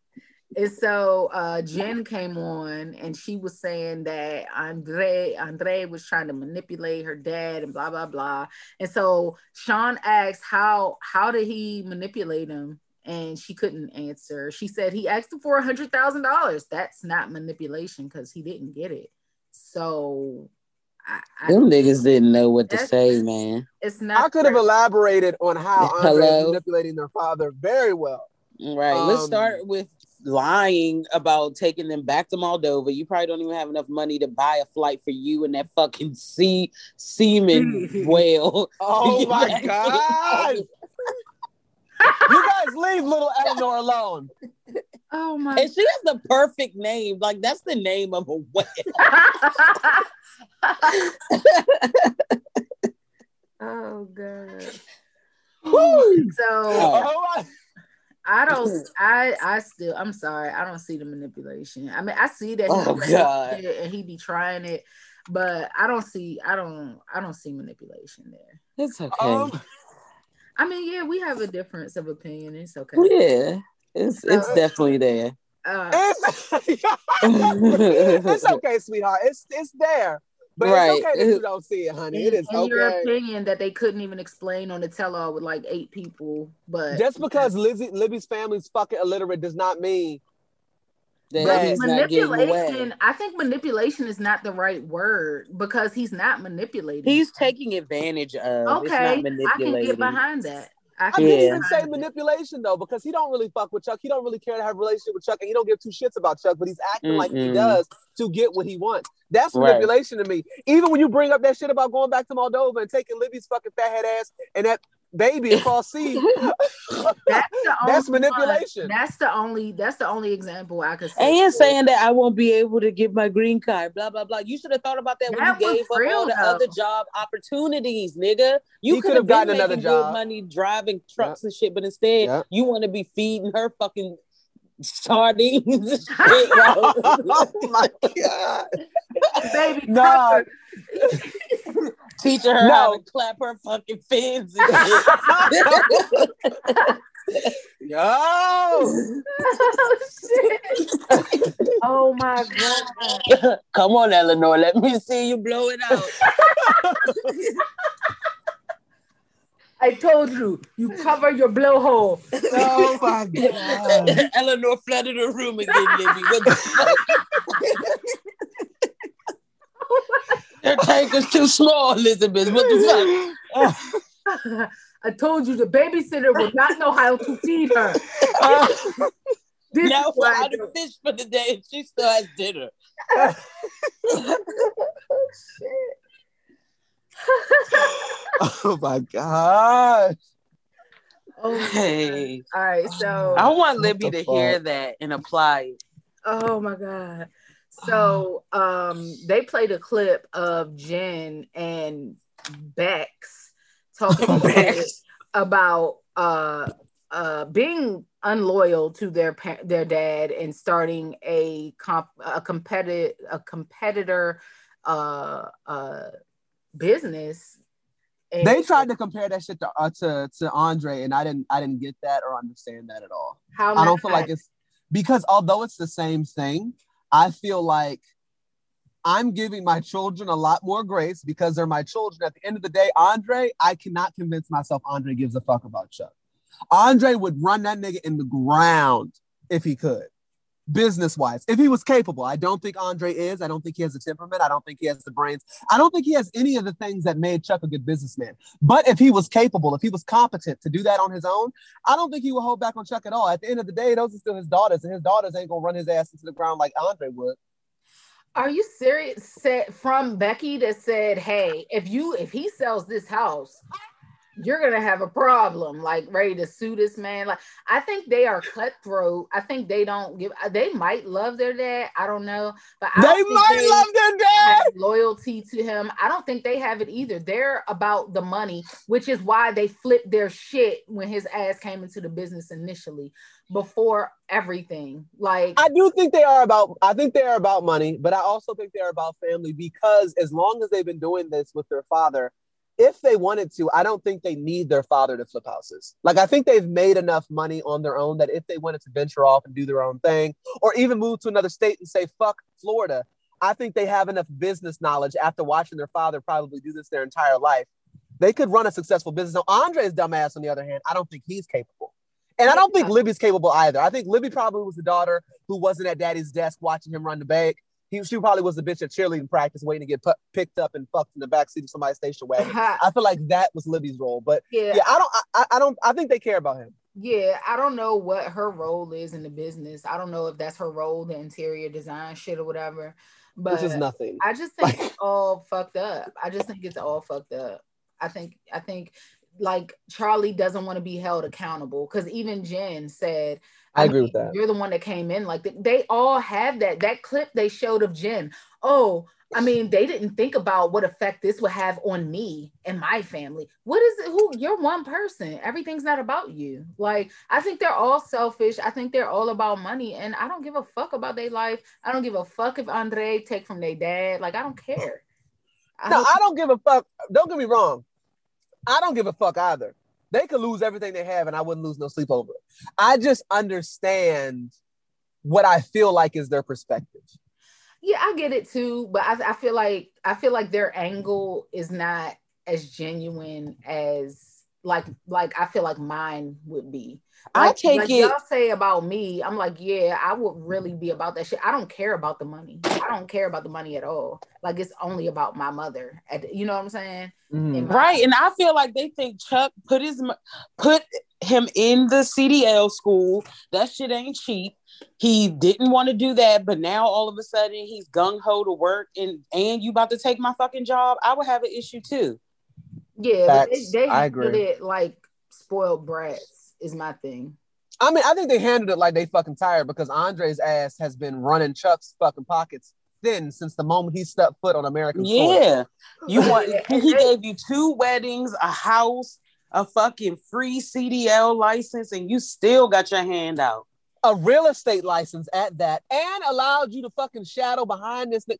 And so uh Jen came on and she was saying that Andrei Andrei was trying to manipulate her dad and blah blah blah. And so Shaun asked how how did he manipulate him? And she couldn't answer. She said he asked him for a hundred thousand dollars. That's not manipulation because he didn't get it. So I, I, Them niggas didn't know what to say, man. it's not I could have elaborated on how Andrei Hello? is manipulating their father very well. Right. Let's Um, start with lying about taking them back to Moldova. You probably don't even have enough money to buy a flight for you and that fucking sea seaman whale. Oh my god! You guys leave little Eleanor alone. Oh my And she has the perfect name. Like that's the name of a whale. oh god. Woo! So Oh I don't. I I still. I'm sorry. I don't see the manipulation. I mean, I see that. he Oh, be God. trying it and he be trying it, but I don't see. I don't. I don't see manipulation there. It's okay. Um, I mean, yeah, we have a difference of opinion. It's okay. yeah. It's it's definitely there. Uh, it's, it's okay, sweetheart. It's it's there. But Right. it's okay that you don't see it, honey. It is in, is in your opinion, that they couldn't even explain on the tell-all with like eight people, but Just because Lizzie Libby's family's fucking illiterate does not mean That But he's not manipulation. away. I think manipulation is not the right word because he's not manipulating. He's taking advantage of. It's okay. not I can get behind that. I I can didn't even say manipulation though, because he don't really fuck with Chuck. He don't really care to have a relationship with Chuck, and he don't give two shits about Chuck. But he's acting like he does to get what he wants. That's Right. manipulation to me. Even when you bring up that shit about going back to Moldova and taking Libby's fucking fat head ass and that baby and false seed, That's, that's manipulation. One. That's the only. That's the only example I could say. And saying that I won't be able to get my green card, blah blah blah. You should have thought about that, That when you was gave up real, all the though. other job opportunities, nigga. You could could've gotten gotten another another job. money driving trucks and shit, but instead Yep. you want to be feeding her fucking sardines and shit. while- oh my god! baby, Nah. Teaching her how to clap her fucking fins. Yo, oh, shit. oh my god. Come on, Eleanor. Let me see you blow it out. I told you, you cover your blowhole. oh my god. Eleanor flooded the room again, Libby. What the fuck? Oh, Their tank is too small, Elizabeth. What the fuck? I told you the babysitter would not know how to feed her. This now we're I out of fish for the day and she still has dinner. oh my god. Okay. Oh, hey. all right, so I want Libby the to hear that and apply it. Oh my god. So um they played a clip of Jen and Bex talking Bex. about uh uh being unloyal to their pa- their dad and starting a comp a competitive a competitor uh uh business And- They tried to compare that shit to, uh, to to Andrei, and I didn't I didn't get that or understand that at all. how I don't feel like it's because although it's the same thing, I feel like I'm giving my children a lot more grace because they're my children. At the end of the day, Andrei, I cannot convince myself Andrei gives a fuck about Chuck. Andrei would run that nigga in the ground if he could, business wise, if he was capable. I don't think Andrei is. I don't think he has the temperament. I don't think he has the brains. I don't think he has any of the things that made Chuck a good businessman. But if he was capable, if he was competent to do that on his own, I don't think he will hold back on Chuck at all. At the end of the day, those are still his daughters, and his daughters ain't gonna run his ass into the ground like Andrei would. Are you serious? Said from Becky that said, "Hey, if you if he sells this house, you're gonna have a problem. Like ready to sue this man. Like I think they are cutthroat. I think they don't give. Uh, they might love their dad. I don't know, but I They might they love their dad. loyalty to him. I don't think they have it either. They're about the money, which is why they flipped their shit when his ass came into the business initially, before everything. Like I do think they are about. I think they are about money, but I also think they are about family because as long as they've been doing this with their father, if they wanted to, I don't think they need their father to flip houses. Like I think they've made enough money on their own that if they wanted to venture off and do their own thing, or even move to another state and say fuck Florida, I think they have enough business knowledge after watching their father probably do this their entire life. They could run a successful business. Now Andrei's dumbass, on the other hand, I don't think he's capable. And I don't think Libby's capable either. I think Libby probably was the daughter who wasn't at daddy's desk watching him run the bank. He, she probably was the bitch at cheerleading practice waiting to get pu- picked up and fucked in the backseat of somebody's station wagon. I feel like that was Libby's role. But yeah, yeah, I don't I- I, I don't I think they care about him. Yeah, I don't know what her role is in the business. I don't know if that's her role, the interior design shit or whatever. But which is nothing. I just think it's all fucked up. I just think it's all fucked up. I think I think like Charlie doesn't want to be held accountable because even Jen said, I agree with that. You're the one that came in. Like they all have that. That clip they showed of Jen. Oh, I mean, they didn't think about what effect this would have on me and my family. What is it? Who you're one person. Everything's not about you. Like, I think they're all selfish. I think they're all about money. And I don't give a fuck about their life. I don't give a fuck if Andre take from their dad. Like, I don't care. I No, hope- I don't give a fuck. Don't get me wrong. I don't give a fuck either. They could lose everything they have, and I wouldn't lose no sleep over it. I just understand what I feel like is their perspective. yeah, I get it too. But I, I feel like I feel like their angle is not as genuine as like like I feel like mine would be. I take like it- y'all say about me. I'm like, yeah, I would really be about that shit. I don't care about the money. I don't care about the money at all. Like it's only about my mother. At, you know what I'm saying? Mhm. And- Right, and I feel like they think Chuck put his put him in the CDL school. That shit ain't cheap. He didn't want to do that, but now all of a sudden he's gung ho to work, and and you about to take my fucking job. I would have an issue too. Yeah, but they, Facts. they I handled agree. it like spoiled brats is my thing. I mean, I think they handled it like they fucking tired because Andrei's ass has been running Chuck's fucking pockets thin since the moment he stepped foot on American soil. Yeah, you want he gave you two weddings, a house, a fucking free CDL license, and you still got your hand out. a real estate license at that, and allowed you to fucking shadow behind this. ni-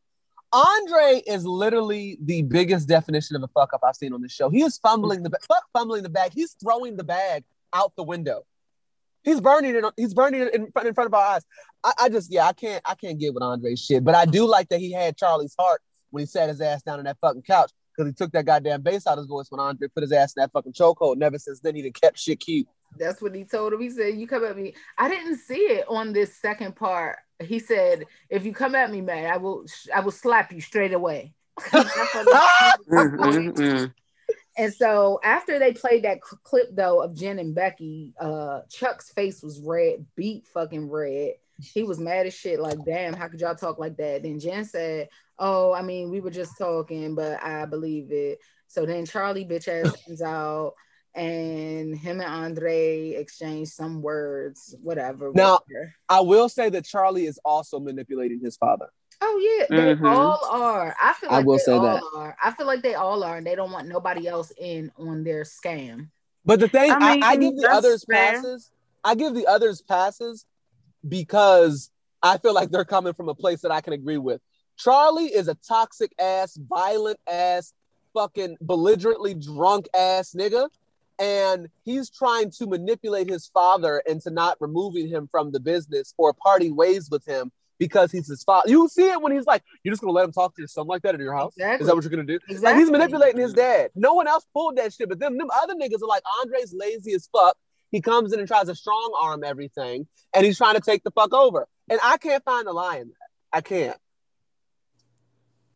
Andrei is literally the biggest definition of a fuck up I've seen on this show. He is fumbling the fuck fumbling the bag. He's throwing the bag out the window. He's burning it. He's burning it in front in front of our eyes. I, I just yeah, I can't I can't get with Andrei's shit. But I do like that he had Charlie's heart when he sat his ass down on that fucking couch because he took that goddamn bass out of his voice when Andrei put his ass in that fucking chokehold. Never since then he kept shit cute. That's what he told him. He said, "You come at me." I didn't see it on this second part. He said, "If you come at me, man, I will, I will slap you straight away." Mm-hmm. and so after they played that clip though of Jen and Becky, uh, Chuck's face was red, beat fucking red. He was mad as shit. Like, damn, how could y'all talk like that? Then Jen said, "Oh, I mean, we were just talking, but I believe it." So then Charlie bitch ass comes out and him and Andrei exchange some words, whatever. Now, whatever. I will say that Charlie is also manipulating his father. Oh yeah, they mm-hmm. all are. I feel like I will they say all that. are. I feel like they all are, and they don't want nobody else in on their scam. But the thing, I, mean, I, I give the others fair. passes. I give the others passes because I feel like they're coming from a place that I can agree with. Charlie is a toxic ass, violent ass, fucking belligerently drunk ass nigga and he's trying to manipulate his father into not removing him from the business or parting ways with him because he's his father. You see it when he's like, "You're just gonna let him talk to your son like that in your house? Exactly. Is that what you're gonna do?" Exactly. Like he's manipulating his dad. No one else pulled that shit, but them them other niggas are like, Andrei's lazy as fuck. He comes in and tries to strong arm everything, and he's trying to take the fuck over. And I can't find the lie in that. I can't.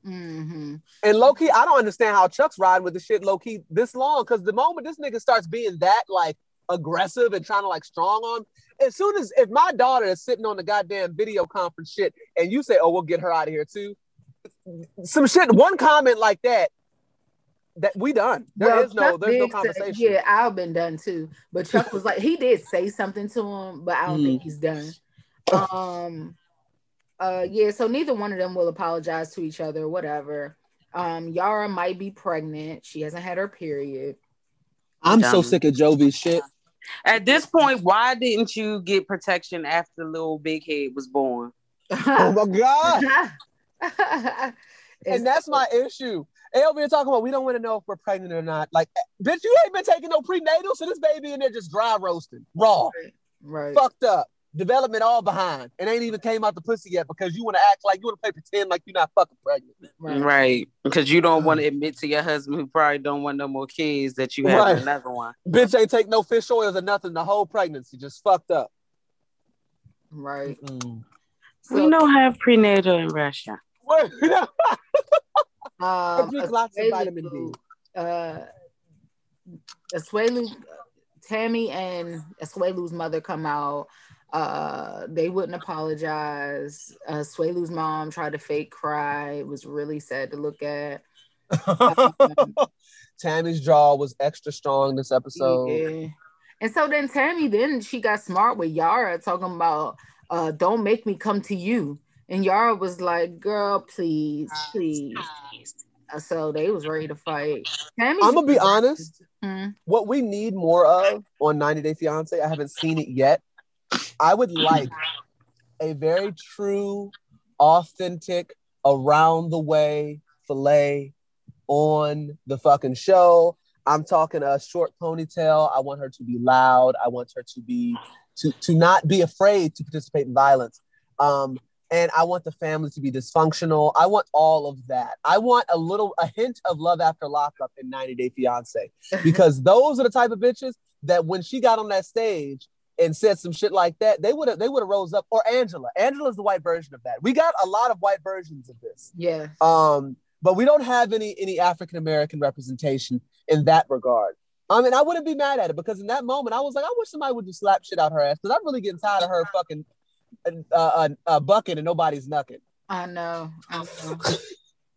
Mm-hmm. And low key, I don't understand how Chuck's riding with the shit low key this long. Cause the moment this nigga starts being that like aggressive and trying to like strong arm, as soon as if my daughter is sitting on the goddamn video conference shit and you say, Oh, we'll get her out of here too. Some shit, one comment like that, that we done. There well, is no, there's no conversation. Say, yeah, I've been done too. But Chuck was like, he did say something to him, but I don't mm. think he's done. Um, uh yeah so neither one of them will apologize to each other whatever. Um yara might be pregnant. She hasn't had her period. I'm so sick of jovi's shit. At this point why didn't you get protection after little big head was born? Oh my god. And that's my issue. They over here talking about we don't want to know if we're pregnant or not. Like, bitch, you ain't been taking no prenatal, so this baby in there just dry roasting, raw, right, right. fucked up development all behind and ain't even came out the pussy yet because you want to act like you want to play pretend like you're not fucking pregnant. Right. right. Because you don't want to admit to your husband who probably don't want no more kids that you have right. another one. Bitch ain't take no fish oils or nothing the whole pregnancy, just fucked up. Right. Mm. So, we don't have prenatal in Russia. um, drink lots of vitamin D. Uh, Asuelu, Tammy and Asuelu's mother come out uh, they wouldn't apologize. Uh, Suelu's mom tried to fake cry. It was really sad to look at. Um, Tammy's jaw was extra strong this episode. Yeah. And so then Tammy, then she got smart with Yara talking about, uh, don't make me come to you. And Yara was like, girl, please, please. Uh, so they was ready to fight. Tammy's I'm gonna be honest. Hmm? What we need more of on 90 Day Fiance, I haven't seen it yet, I would like a very true, authentic, around the way fillet on the fucking show. I'm talking a short ponytail. I want her to be loud. I want her to be to to not be afraid to participate in violence. Um, and I want the family to be dysfunctional. I want all of that. I want a little a hint of love after lockup in 90 Day Fiance because those are the type of bitches that when she got on that stage, and said some shit like that, they would have they would have rose up. Or Angela. Angela's the white version of that. We got a lot of white versions of this. Yeah. Um, but we don't have any any African American representation in that regard. I mean, I wouldn't be mad at it because in that moment I was like, I wish somebody would just slap shit out her ass because I'm really getting tired of her fucking uh, uh, uh, bucket and nobody's knucking. I know. I know.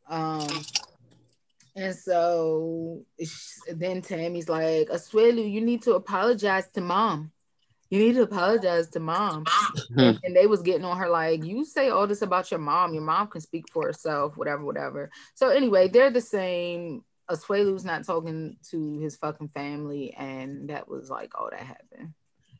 um, and so then Tammy's like, Asuelu, you need to apologize to mom you need to apologize to mom. and, and they was getting on her like, you say all this about your mom. Your mom can speak for herself, whatever, whatever. So anyway, they're the same. Asuelu's not talking to his fucking family, and that was like all that happened.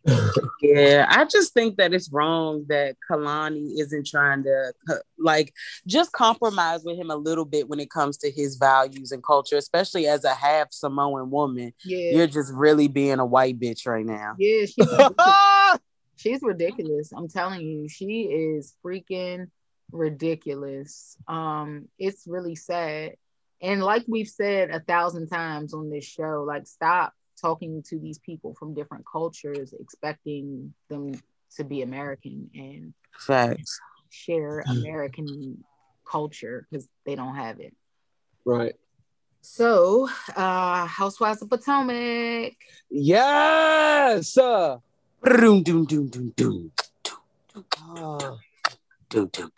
yeah, I just think that it's wrong that Kalani isn't trying to like just compromise with him a little bit when it comes to his values and culture, especially as a half Samoan woman. Yeah, You're just really being a white bitch right now. yeah, she's she's ridiculous. I'm telling you, she is freaking ridiculous. Um, it's really sad. And like we've said a thousand times on this show, like stop talking to these people from different cultures, expecting them to be American and Facts. share American culture because they don't have it. Right. So, uh, Housewives of Potomac. Yes. Uh, Doom, doom, doom, doom, doom, doom, doom.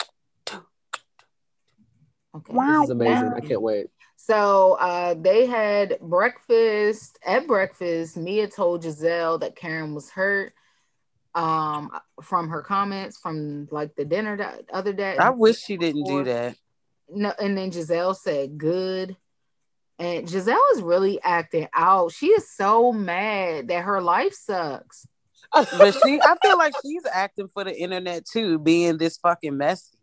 Okay. this is amazing. I can't wait. So uh, they had breakfast. At breakfast, Mia told Gizelle that Karen was hurt um, from her comments from like the dinner that other day. I wish she didn't do that. No, and then Gizelle said good. And Gizelle is really acting out. She is so mad that her life sucks. But she, I feel like she's acting for the internet too, being this fucking messy.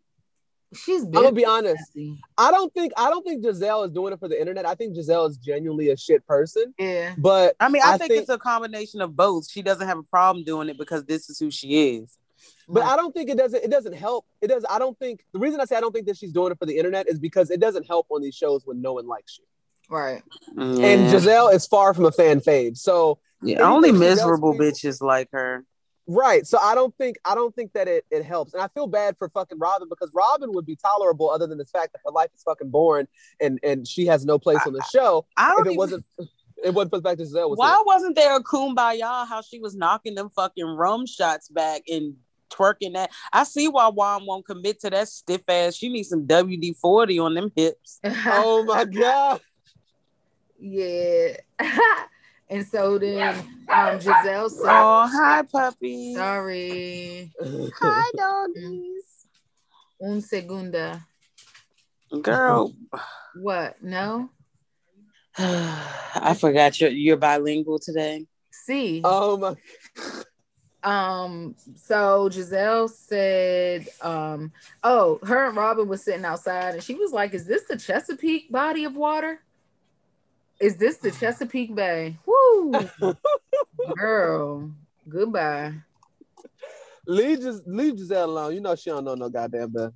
She's I'm gonna be honest. messy. I don't think I don't think Gizelle is doing it for the internet. I think Gizelle is genuinely a shit person. Yeah. But I mean, I, I think, think- it's a combination of both. She doesn't have a problem doing it because this is who she is. but I don't think it doesn't it doesn't help. It does I don't think the reason I say I don't think that she's doing it for the internet is because it doesn't help on these shows when no one likes you. Right. And Gizelle is far from a fan fave. So Yeah, only miserable bitches like her. Right. So I don't think I don't think that it, it helps. And I feel bad for fucking Robyn because Robyn would be tolerable other than the fact that her life is fucking boring and and she has no place on the show. I If don't it even, wasn't it wasn't for the fact that Gizelle was why here. wasn't there a kumbaya? How she was knocking them fucking rum shots back and twerking that. I see why Juan won't commit to that stiff ass. She needs some WD forty on them hips. Oh my god. yeah. and so then um Gizelle said, Oh, hi puppy. sorry. Hi doggies. Un segunda. Girl, What? No? I forgot you're you're bilingual today. See. Oh my Um, so Gizelle said, um, oh, her and Robyn was sitting outside and she was like, Is this the Chesapeake body of water? Is this the Chesapeake Bay? Woo girl. Goodbye. leave just leave Gizelle alone. You know she don't know no goddamn better.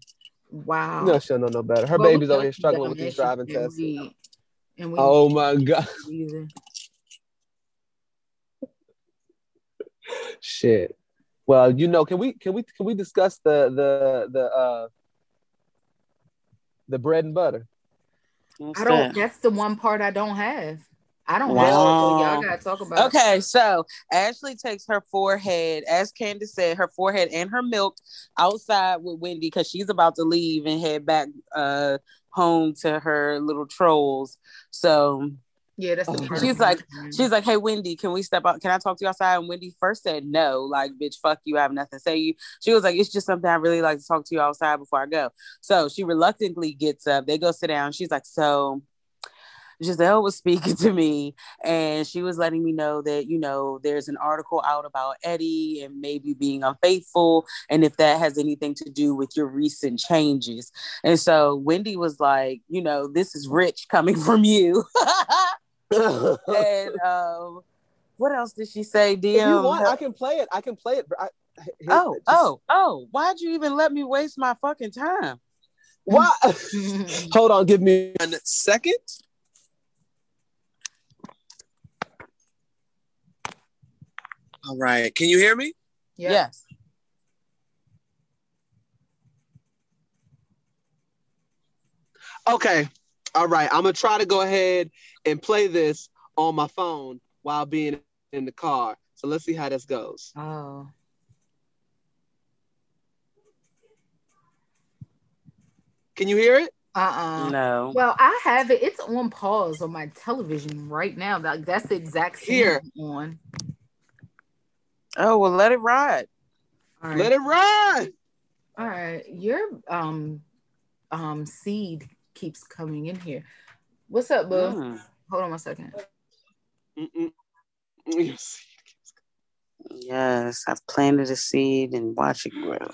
Wow. You know she don't know no better. Her Well, baby's over here struggling with these driving tests. And we Oh my god. Shit. Well, you know, can we can we can we discuss the the the uh the bread and butter? What's I don't that? that's the one part I don't have. I don't Wow. have so y'all gotta talk about. Okay, so Ashley takes her forehead, as Candiace said, her forehead and her milk outside with Wendy because she's about to leave and head back uh home to her little trolls. So Yeah, that's the Oh. part She's like- she's like, Hey Wendy, can we step out? Can I talk to you outside? And Wendy first said no, like, bitch, fuck you, I have nothing to say to you. She was like, It's just something I really like to talk to you outside before I go. So she reluctantly gets up. They go sit down. She's like, So Gizelle was speaking to me and she was letting me know that, you know, there's an article out about Eddie and maybe being unfaithful and if that has anything to do with your recent changes. And so Wendy was like, you know, this is rich coming from you. and um, what else did she say? DM. if you want, I can play it. I can play it. I, here- oh, just- oh, oh! Why'd you even let me waste my fucking time? Why? Hold on, give me a second. All right. Can you hear me? yeah. Yes. Okay. All right. I'm gonna try to go ahead and play this on my phone while being in the car. So let's see how this goes. Oh. Can you hear it? Uh-uh. No. Well, I have it. It's on pause on my television right now. Like that's the exact scene Here. I'm on. Oh well, let it ride. All right. Let it ride. All right. Your um um seed keeps coming in here. What's up, boo? Mm. Hold on one second. Mm-mm. Yes. Yes, I've planted a seed and watch it grow.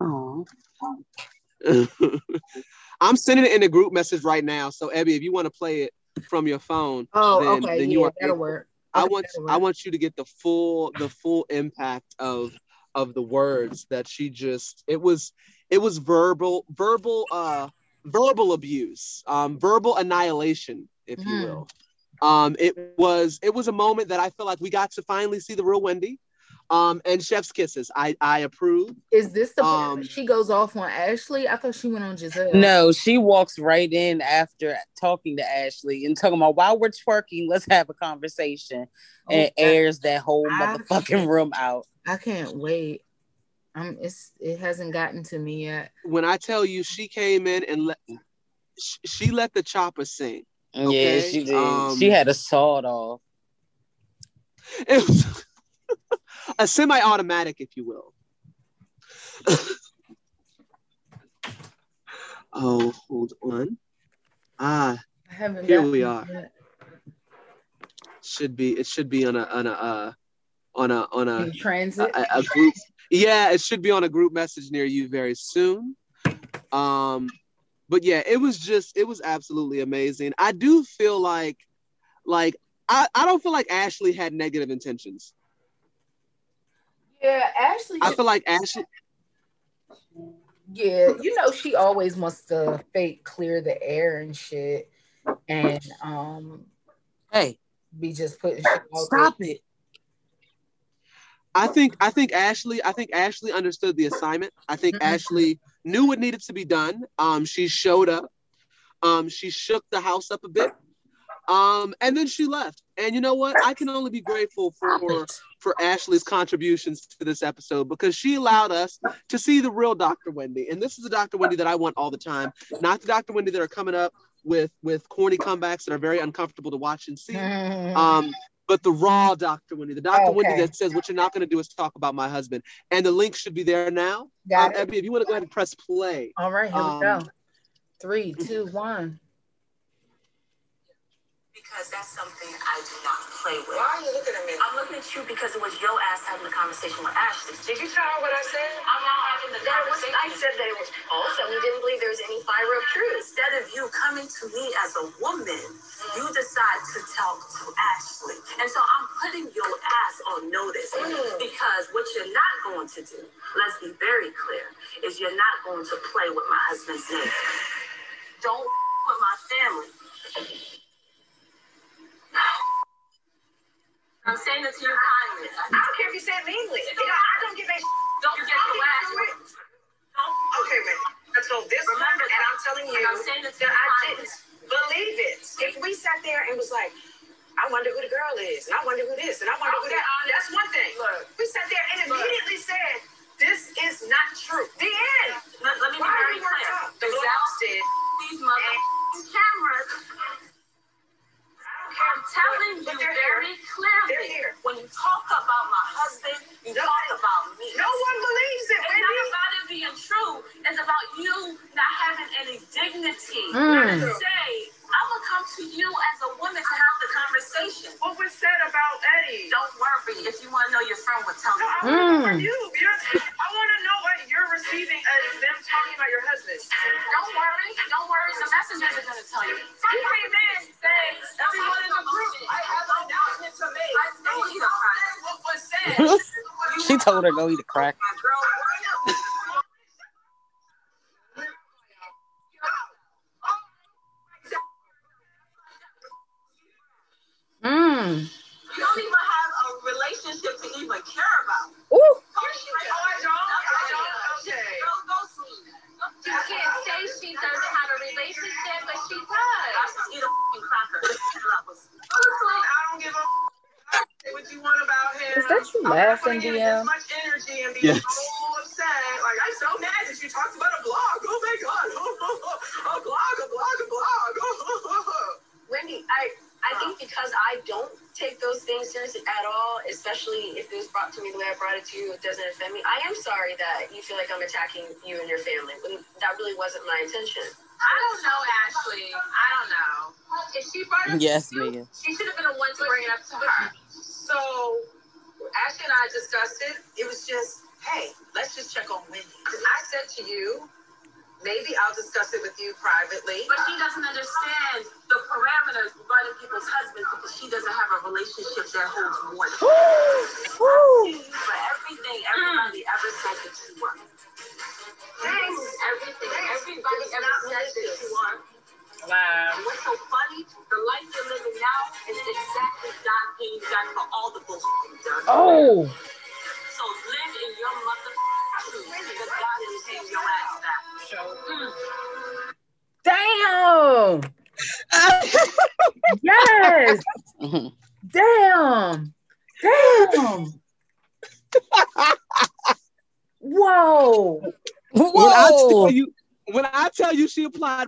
Oh. I'm sending it in a group message right now. So Ebby, if you want to play it from your phone, Oh, then, okay. then yeah, you are that'll work. I want that'll I want you to get the full the full impact of of the words that she just it was it was verbal verbal uh verbal abuse um verbal annihilation if you Mm. will um it was it was a moment that I feel like we got to finally see the real Wendy um and chef's kisses I I approve Is this the Um, where she goes off on Ashley? I thought she went on Gizelle. No, she walks right in after talking to Ashley and talking about while we're twerking, let's have a conversation. Oh, and God. airs that whole I- motherfucking room out. I can't wait. Um, it's it hasn't gotten to me yet. when I tell you she came in and let she let the chopper sing Yeah, she did. um, she had a sawed off. It was a semi-automatic, if you will. oh, hold on. Ah, Here we are. it yet. should be it should be on a on a uh, on a on a, In transit. a a group. Yeah, it should be on a group message near you very soon. Um, but yeah, it was just it was absolutely amazing. I do feel like like I, I don't feel like Ashley had negative intentions. yeah, Ashley. I feel like Ashley Yeah, you know she always wants to fake clear the air and shit, and um Hey, be just putting shit out stop there. it. I think I think Ashley I think Ashley understood the assignment. I think Mhm. Ashley knew what needed to be done. Um, she showed up. Um, she shook the house up a bit. Um, and then she left. And you know what? I can only be grateful for for Ashley's contributions to this episode because she allowed us to see the real Dr. Wendy. And this is the Dr. Wendy that I want all the time, not the Dr. Wendy that are coming up with with corny comebacks that are very uncomfortable to watch and see. Mhm. Um, but the raw Dr. Wendy, the Dr. Wendy Okay. that says what you're not going to do is talk about my husband. And the link should be there now. Got Um. Abby, if you want to go ahead and press play. All right, here um, we go. Three, two, one. Because that's something I do not play with. Why are you looking at me? I'm looking at you because it was your ass having a conversation with Ashley. Did you tell her what I said? I'm not having the That was, conversation. I said that it was false and we didn't believe there was any fiber of truth. Instead of you coming to me as a woman, you decide to talk to Ashley. And so I'm putting your ass on notice Mm. because what you're not going to do, let's be very clear, is you're not going to play with my husband's name. Don't with my family. I'm saying this to you kindly. I don't care if you say it meanly. You know, I don't give a Don't forget the last. Don't Okay, man. So this one, Remember and I'm telling you I'm saying to that I didn't believe it. If we sat there and was like, I wonder who the girl is, and I wonder who this, and I wonder who that. That's one thing. Look. We sat there and immediately said, this is not true. The end. Let, let me be Why are very clear. The Without Lord said, these mother cameras, I'm telling you very They're clearly. here. When you talk about my husband, you No. talk about me. no one believes it, It's Wendy. not about it being true. It's about you not having any dignity. Mm. To say, I'm gonna come to you as a woman to have the conversation. What was said about Eddie? Don't worry. If you want to know your friend will tell No, I you. want to know Mm. from you. You're, I want to know what you're receiving as them talking about your husband. Don't worry. Don't worry. The messengers are gonna tell you. You came in saying, everyone in the group, I have an announcement to make. I know you the crack. What was said. she told her go eat a crack. My girl, Mm. You don't even have a relationship to even care about. Ooh. Oh, I don't. I don't. Okay. Go, go sleep. You can't say she doesn't have a relationship, but she does. I does. just eat a f***ing cracker. I don't give a f- what do you want about him. Is that you I'm laughing, putting in DM? as much energy and being Yes. so upset. Like I'm so mad that you talked about a blog. Oh my god. a blog, a blog, a blog. Wendy, I I think because I don't take those things seriously at all, especially if it was brought to me the way I brought it to you, it doesn't offend me. I am sorry that you feel like I'm attacking you and your family. That really wasn't my intention. I don't know, Ashley. I don't know. If she brought it Yes, to you, she should have been the one to bring it up to her. So Ashley and I discussed it. It was just, hey, let's just check on Wendy. I said to you, maybe I'll discuss it with you privately. But she doesn't understand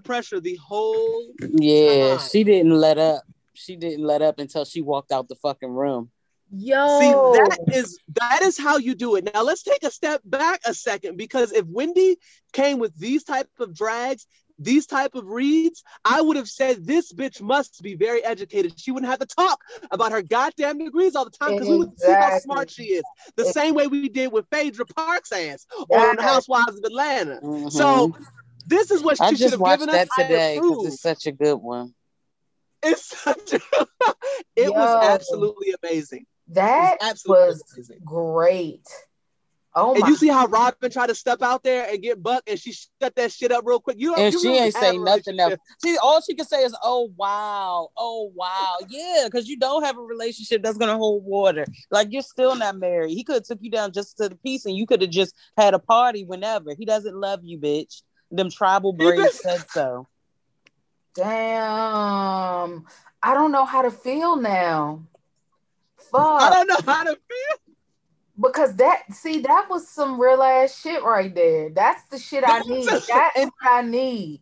pressure the whole Yeah, time. she didn't let up. She didn't let up until she walked out the fucking room. Yo. See, that is that is how you do it. Now let's take a step back a second because if Wendy came with these type of drags, these type of reads, I would have said this bitch must be very educated. She wouldn't have to talk about her goddamn degrees all the time because we would see how smart she is. The same way we did with Phaedra Parks' ass on Yes. Housewives of Atlanta. Mhm. So this is what I she should have watched given that us. I today because it's such a good one. It's such a, it Yo. was absolutely amazing. That was absolutely was amazing. great. Oh And my you see how Robyn tried to step out there and get Buck, and she shut that shit up real quick. You don't, And you she really ain't say nothing else. See, all she can say is, "Oh wow, oh wow, yeah," because you don't have a relationship that's gonna hold water. Like you're still not married. He could have took you down just to the piece, and you could have just had a party whenever. He doesn't love you, bitch. Them tribal He braids said so. damn. I don't know how to feel now. Fuck. I don't know how to feel. Because that see, that was some real ass shit right there. That's the shit I need. That's what I need.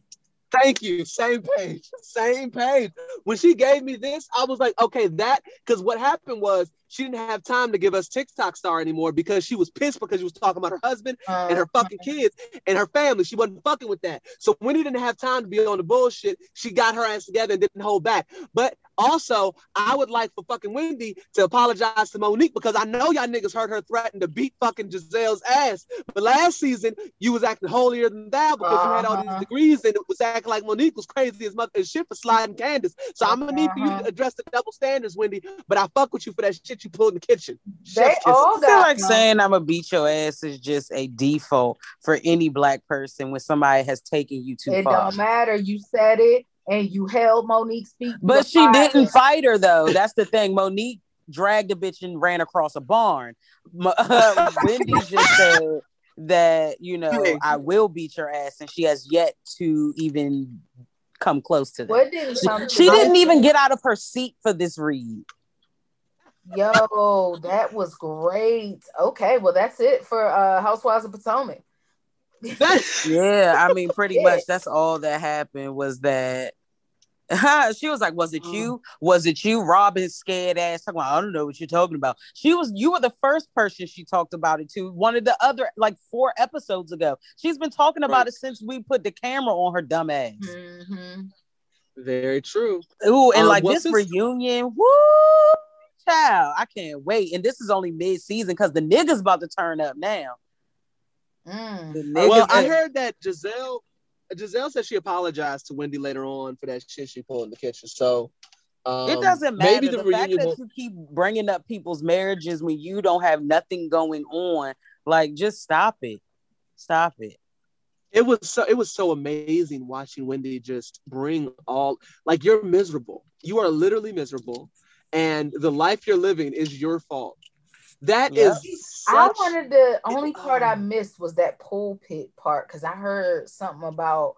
Thank you. Same page. Same page. When she gave me this, I was like, okay, that because what happened was she didn't have time to give us TikTok star anymore because she was pissed because she was talking about her husband and her oh, fucking kids and her family. She wasn't fucking with that. So when he didn't have time to be on the bullshit, she got her ass together and didn't hold back. But also, I would like for fucking Wendy to apologize to Monique because I know y'all niggas heard her threaten to beat fucking Gizelle's ass. But last season, you was acting holier than thou because you had all Uh-huh. these degrees and it was acting like Monique was crazy as mother as shit for sliding Candiace. So I'm gonna need for you Uh-huh. to address the double standards, Wendy. But I fuck with you for that shit you pulled in the kitchen. They Chef's kiss. all I feel got like saying I'm gonna beat your ass is just a default for any black person when somebody has taken you too It far. don't matter. You said it and you held Monique's feet. But she fire. didn't fight her though. That's the thing. Monique dragged a bitch and ran across a barn. Uh, Wendy just said that you know I will beat your ass, and she has yet to even come close to that. What didn't come She didn't even get out of her seat for this read. Yo, that was great. Okay, well that's it for uh Housewives of Potomac. Yeah, I mean, pretty Yeah. much that's all that happened was that she was like, "Was it you? Was it you?" Robyn scared ass talking about, "I don't know what you're talking about." She was. You were the first person she talked about it to. One of the other like four episodes ago. She's been talking about Right. it since we put the camera on her dumb ass. Mhm. Very true. Ooh, and Um, like this this- reunion, woo, child, I can't wait. And this is only mid season because the niggas about to turn up now. Mm. The niggas, Well, I heard that Gizelle Gizelle said she apologized to Wendy later on for that shit she pulled in the kitchen. So um, It doesn't matter. Maybe the, the, fact that will. you keep bringing up people's marriages when you don't have nothing going on, like just stop it. Stop it. It was so it was so amazing watching Wendy just bring all like you're miserable. You are literally miserable, and the life you're living is your fault. That is Yep. I such- wanted the only part I um, missed was that pulpit part because I heard something about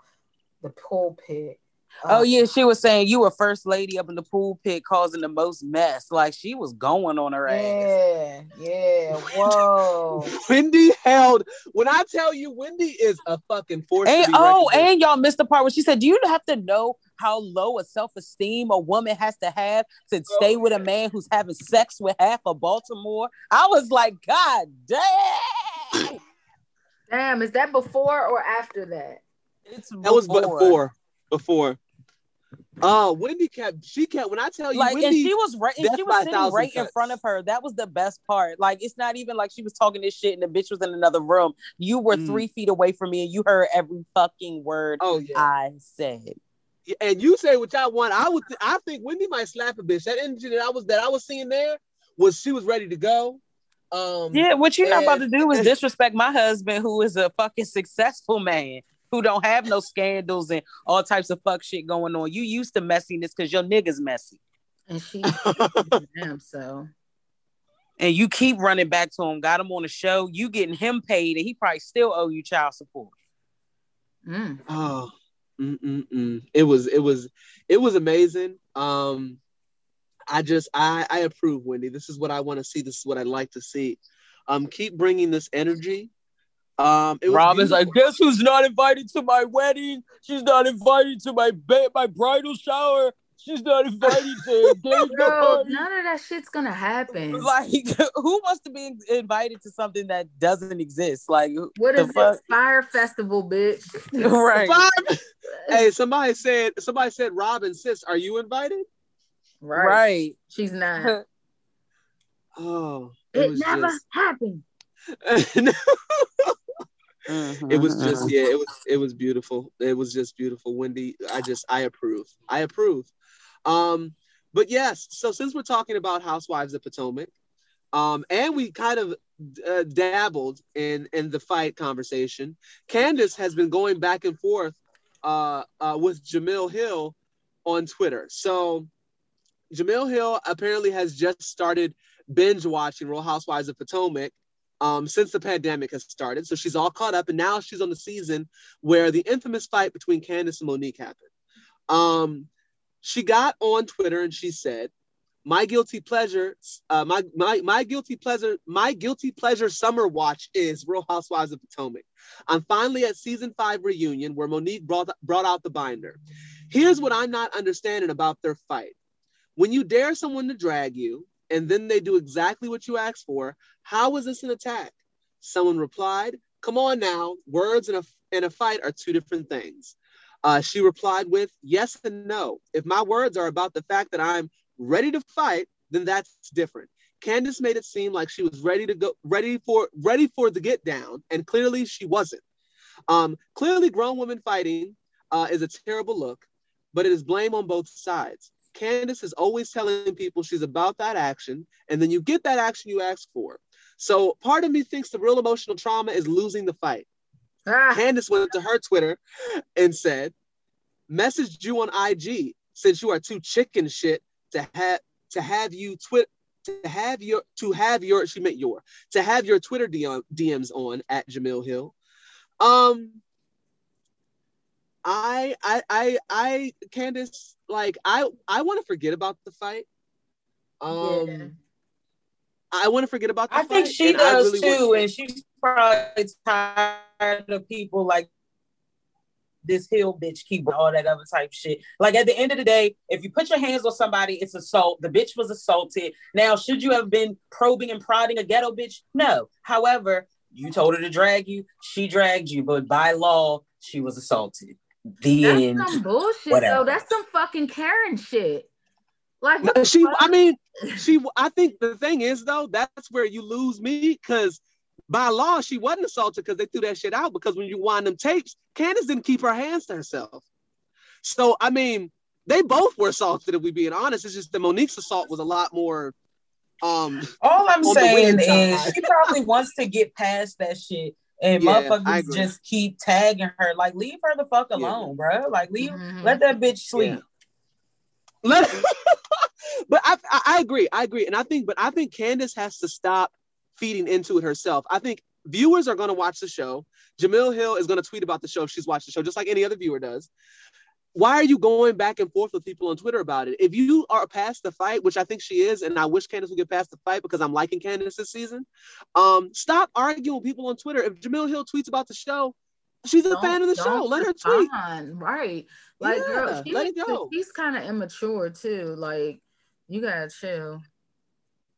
the pulpit. Oh Uh, yeah, she was saying you were first lady up in the pool pit causing the most mess. Like she was going on her ass. Yeah, yeah. Whoa. Wendy held. When I tell you, Wendy is a fucking force. to And be oh, reckoned and y'all missed the part where she said, "Do you have to know how low a self-esteem a woman has to have to stay with a man who's having sex with half of Baltimore?" I was like, "God damn!" Damn, is that before or after that? It's that was before. Before. Oh, Wendy kept she kept when I tell you like, Wendy, and she was right, and she was sitting thousand right in front of her. That was the best part. Like, it's not even like she was talking this shit and the bitch was in another room. You were Mm. three feet away from me, and you heard every fucking word Oh yeah. I said. And you say what y'all want. I would th- I think Wendy might slap a bitch. That energy that I was that I was seeing there was she was ready to go. Um Yeah, what you're not about to do is disrespect my husband, who is a fucking successful man who don't have no scandals and all types of fuck shit going on. You used to messiness because your nigga's messy, And she damn so and you keep running back to him. Got him on the show. You getting him paid, and he probably still owe you child support. mm. Oh, mm-mm-mm. it was it was it was amazing. Um, I just I I approve, Wendy. This is what I want to see. This is what I'd like to see. Um, keep bringing this energy. Um, it was Robyn's beautiful. like, guess who's not invited to my wedding? She's not invited to my ba- my bridal shower. She's not invited to engagement Bro, party. none of that shit's gonna happen. Like, who wants to be invited to something that doesn't exist? Like, What the is fuck? this fire festival, bitch? right? Five- hey, somebody said somebody said, Robyn, sis, are you invited? Right. Right. She's not. Oh, it, It never just happened. Uh-huh. it was just yeah, it was it was beautiful. It was just beautiful. Wendy, I just I approve. I approve. Um, but yes, so since we're talking about Housewives of Potomac, um, and we kind of uh, dabbled in in the fight conversation, Candiace has been going back and forth uh, uh, with Jemele Hill on Twitter. So Jemele Hill apparently has just started binge watching Real Housewives of Potomac um, since the pandemic has started. So she's all caught up, and now she's on the season where the infamous fight between Candiace and Monique happened. Um, she got on Twitter and she said, "My guilty pleasure, uh, my my my guilty pleasure, my guilty pleasure summer watch is Real Housewives of Potomac. I'm finally at season five reunion where Monique brought brought out the binder. Here's what I'm not understanding about their fight. When you dare someone to drag you, and then they do exactly what you asked for, how is this an attack? Someone replied, Come on now, words and a, in a fight are two different things. Uh, she replied with, Yes and no. If my words are about the fact that I'm ready to fight, then that's different. Candiace made it seem like she was ready to go, ready for, ready for the get down, and clearly she wasn't. Um, clearly, grown women fighting uh, is a terrible look, but it is blame on both sides. Candiace is always telling people she's about that action, and then you get that action you ask for. So part of me thinks the real emotional trauma is losing the fight. Ah, Candiace went to her Twitter and said, "Messaged you on IG since you are too chicken shit to have to have you twit to have your to have your she meant your to have your Twitter DM, DMs on at Jemele Hill." Um, I I I I Candiace like I I want to forget about the fight. Um, Yeah. I want to forget about the I fight. think she does really too, and she's probably tired of people like this hill bitch keep all that other type shit. Like at the end of the day, if you put your hands on somebody, it's assault. The bitch was assaulted. Now, should you have been probing and prodding a ghetto bitch? No. However, you told her to drag you, she dragged you, but by law, she was assaulted. The end. That's some bullshit Whatever. though. That's some fucking Karen shit. Like No, she fuck? i mean she i think the thing is though that's where you lose me because by law she wasn't assaulted because they threw that shit out because when you wind them tapes candiace didn't keep her hands to herself so i mean they both were assaulted if we being honest it's just that monique's assault was a lot more um All I'm saying is she probably wants to get past that shit. And Yeah, motherfuckers just keep tagging her. Like, leave her the fuck Yeah. alone, bro. Like, leave, Mhm. let that bitch sleep. Let, but I, I I agree i agree and i think but i think candiace has to stop feeding into it herself i think viewers are going to watch the show jemele hill is going to tweet about the show if she's watched the show just like any other viewer does why are you going back and forth with people on twitter about it if you are past the fight which i think she is and i wish candiace would get past the fight because i'm liking candiace this season um stop arguing with people on twitter if jemele hill tweets about the show she's a Don't- fan of the show let her tweet respond. Right. Like Yeah, girl, she let it go. she's kind of immature too. Like you gotta chill.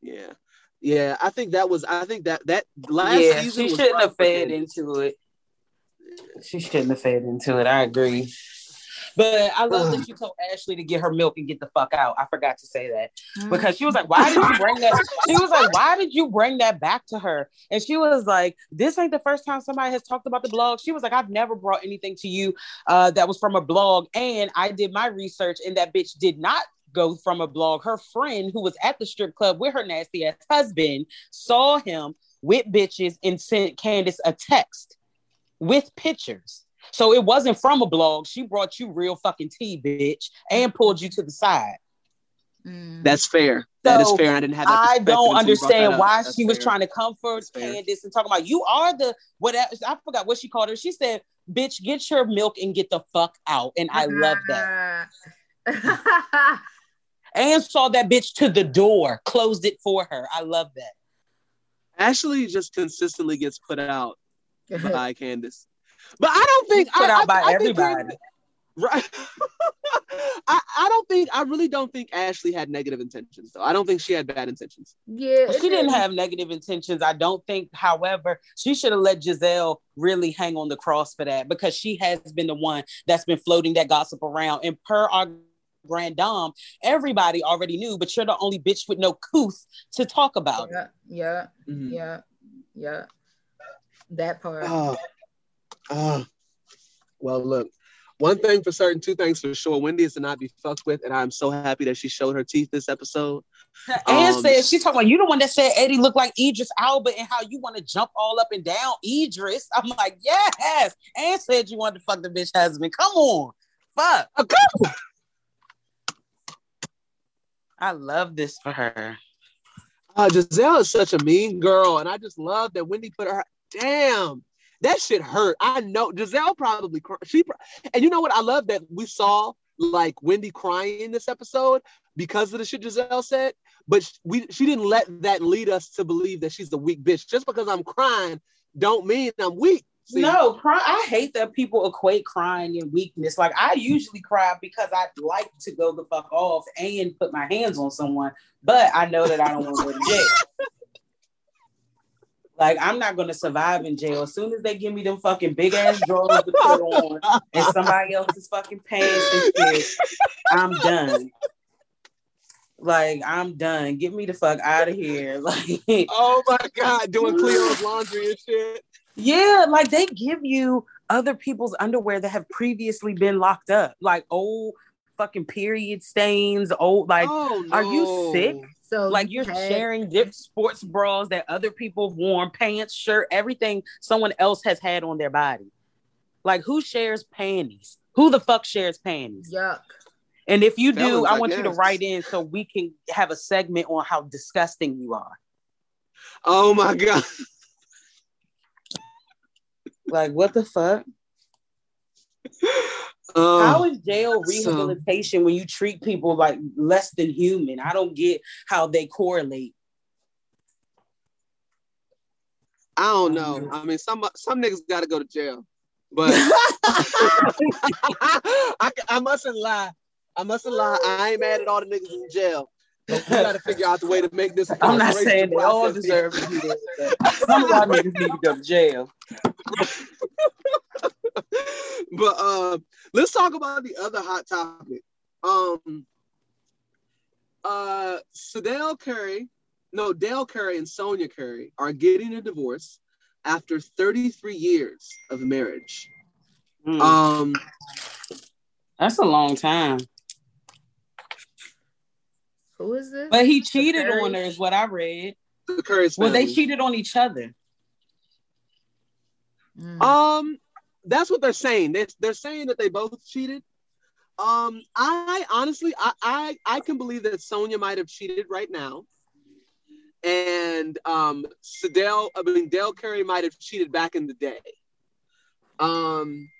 Yeah. Yeah, I think that was I think that that last yeah, season she shouldn't rough have fed Candiace. into it. She shouldn't have fed into it. I agree. But I love that you told Ashley to get her milk and get the fuck out. I forgot to say that because she was like, "Why did you bring that?" She was like, "Why did you bring that back to her?" And she was like, "This ain't the first time somebody has talked about the blog." She was like, "I've never brought anything to you uh, that was from a blog, and I did my research, and that bitch did not." Go from a blog. Her friend who was at the strip club with her nasty ass husband saw him with bitches and sent Candiace a text with pictures. So it wasn't from a blog. She brought you real fucking tea, bitch, and pulled you to the side. Mm. That's fair. that is fair. I didn't have that. I don't until you brought understand why That's she was trying to comfort That's fair. Candiace and talking about you are the whatever. I forgot what she called her. She said, "Bitch, get your milk and get the fuck out." And I love that. that. And saw that bitch to the door, closed it for her. I love that. Ashley just consistently gets put out by Candiace. But I don't think Put I, out I- by I think everybody. Candiace- Right. I, I don't think I really don't think Ashley had negative intentions though. I don't think she had bad intentions. yeah, She didn't didn't- have negative intentions. I don't think, however, she should have let Gizelle really hang on the cross for that because she has been the one that's been floating that gossip around. And per our grand dame, everybody already knew, but you're the only bitch with no couth to talk about. it. Yeah, yeah, Mhm. yeah, yeah. That part. Oh, oh. Well, look, one thing for certain, two things for sure. Wendy is to not be fucked with, and I'm so happy that she showed her teeth this episode. And Um, said she talking about you the one that said Eddie looked like Idris Elba and how you want to jump all up and down Idris. I'm like, yes. And said you wanted to fuck the bitch husband. Come on. Fuck. Oh, come I love this for her. Uh, Gizelle is such a mean girl, and I just love that Wendy put her. Damn, that shit hurt. I know Gizelle probably she, and you know what? I love that we saw like Wendy crying in this episode because of the shit Gizelle said, but we she didn't let that lead us to believe that she's a weak bitch. Just because I'm crying, don't mean I'm weak. See? No, cry. I hate that people equate crying and weakness. Like I usually cry because I'd like to go the fuck off and put my hands on someone, but I know that I don't want to go to jail. Like I'm not gonna survive in jail. As soon as they give me them fucking big ass drawers to put on and somebody else's fucking pants and shit, I'm done. Like I'm done. Get me the fuck out of here. Like Oh my god, doing Cleo's laundry and shit. Yeah, like they give you other people's underwear that have previously been locked up, like old fucking period stains, old like oh, no. are you sick? So like you you're had- sharing dip sports bras that other people have worn, pants, shirt, everything someone else has had on their body. Like who shares panties? Who the fuck shares panties? Yuck. And if you do, Fellas, I I want you to write in so we can have a segment on how disgusting you are. Oh my god. Like what the fuck? Oh. How is jail so- rehabilitation when you treat people like less than human? I don't get how they correlate. I don't know. I mean, some some niggas got to go to jail, but I, I mustn't lie. I mustn't lie. I ain't mad at all the niggas in jail. But we got to figure out the way to make this. I'm not saying they all deserve to be there. but Some of y'all niggas need to go to jail. but uh, let's talk about the other hot topic. Um, uh, Sadell Curry, no, Dale Curry and Sonya Curry are getting a divorce after 33 years of marriage. Mm, Um, that's a long time. Who is this? But he cheated on her, is what I read. the Curry's Well, they cheated on each other. Mm. Um, that's what they're saying. They're, they're saying that they both cheated. Um, I honestly, I, I, I can believe that Sonya might have cheated right now, and um, Sadell, I mean Dale Curry might have cheated back in the day. Um,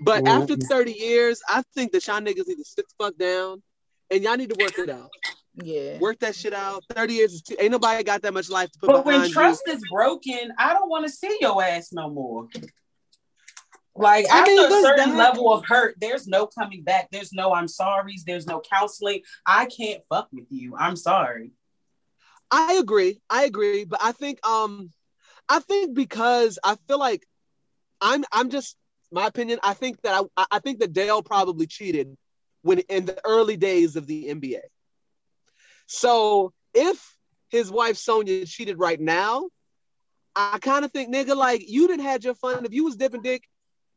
but after 30 years, I think that y'all niggas need to sit the fuck down, and y'all need to work it out. Yeah. Work that shit out. 30 years is too, ain't nobody got that much life to put But when behind you. trust is broken, I don't want to see your ass no more. Like I after mean, a certain that. level of hurt, there's no coming back. There's no I'm sorry's. There's no counseling. I can't fuck with you. I'm sorry. I agree. I agree. But I think um I think because I feel like I'm I'm just my opinion. I think that I, I think that Dale probably cheated when in the early days of the NBA. So if his wife Sonya cheated right now, I kind of think, nigga, like you didn't had your fun. If you was dipping dick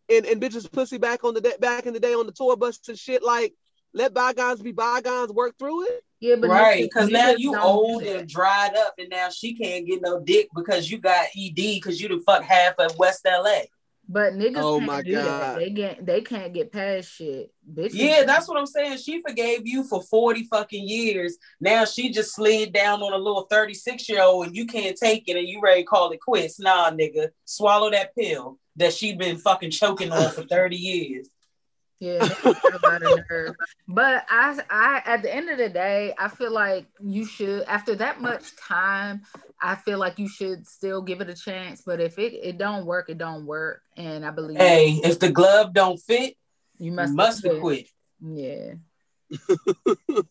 and, and bitches pussy back on the day, back in the day on the tour bus and shit, like let bygones be bygones, work through it. Yeah, but right, because now you old and dried up, and now she can't get no dick because you got ED because you the fuck half of West LA. But niggas Oh can't my do God. that. They get they can't get past shit. Bitches. Yeah, that's what I'm saying. She forgave you for 40 fucking years. Now she just slid down on a little 36 year old and you can't take it and you ready to call it quits. Nah, nigga. Swallow that pill that she been fucking choking on for 30 years. Yeah, niggas a nerve. But I, I, at the end of the day, I feel like you should. After that much time, I feel like you should still give it a chance. But if it, it don't work, it don't work. And I believe Hey, if the glove don't fit, you you must must quit. Yeah,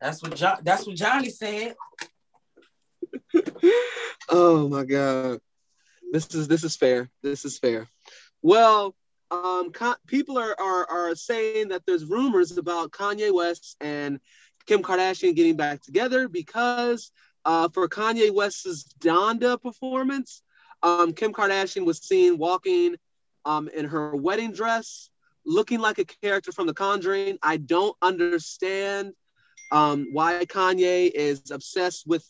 That's what John that's what Johnny said. oh my god this is this is fair this is fair well um people are, are are saying that there's rumors about kanye west and kim kardashian getting back together because uh for kanye west's donda performance um kim kardashian was seen walking um in her wedding dress looking like a character from the conjuring. I don't understand um why kanye is obsessed with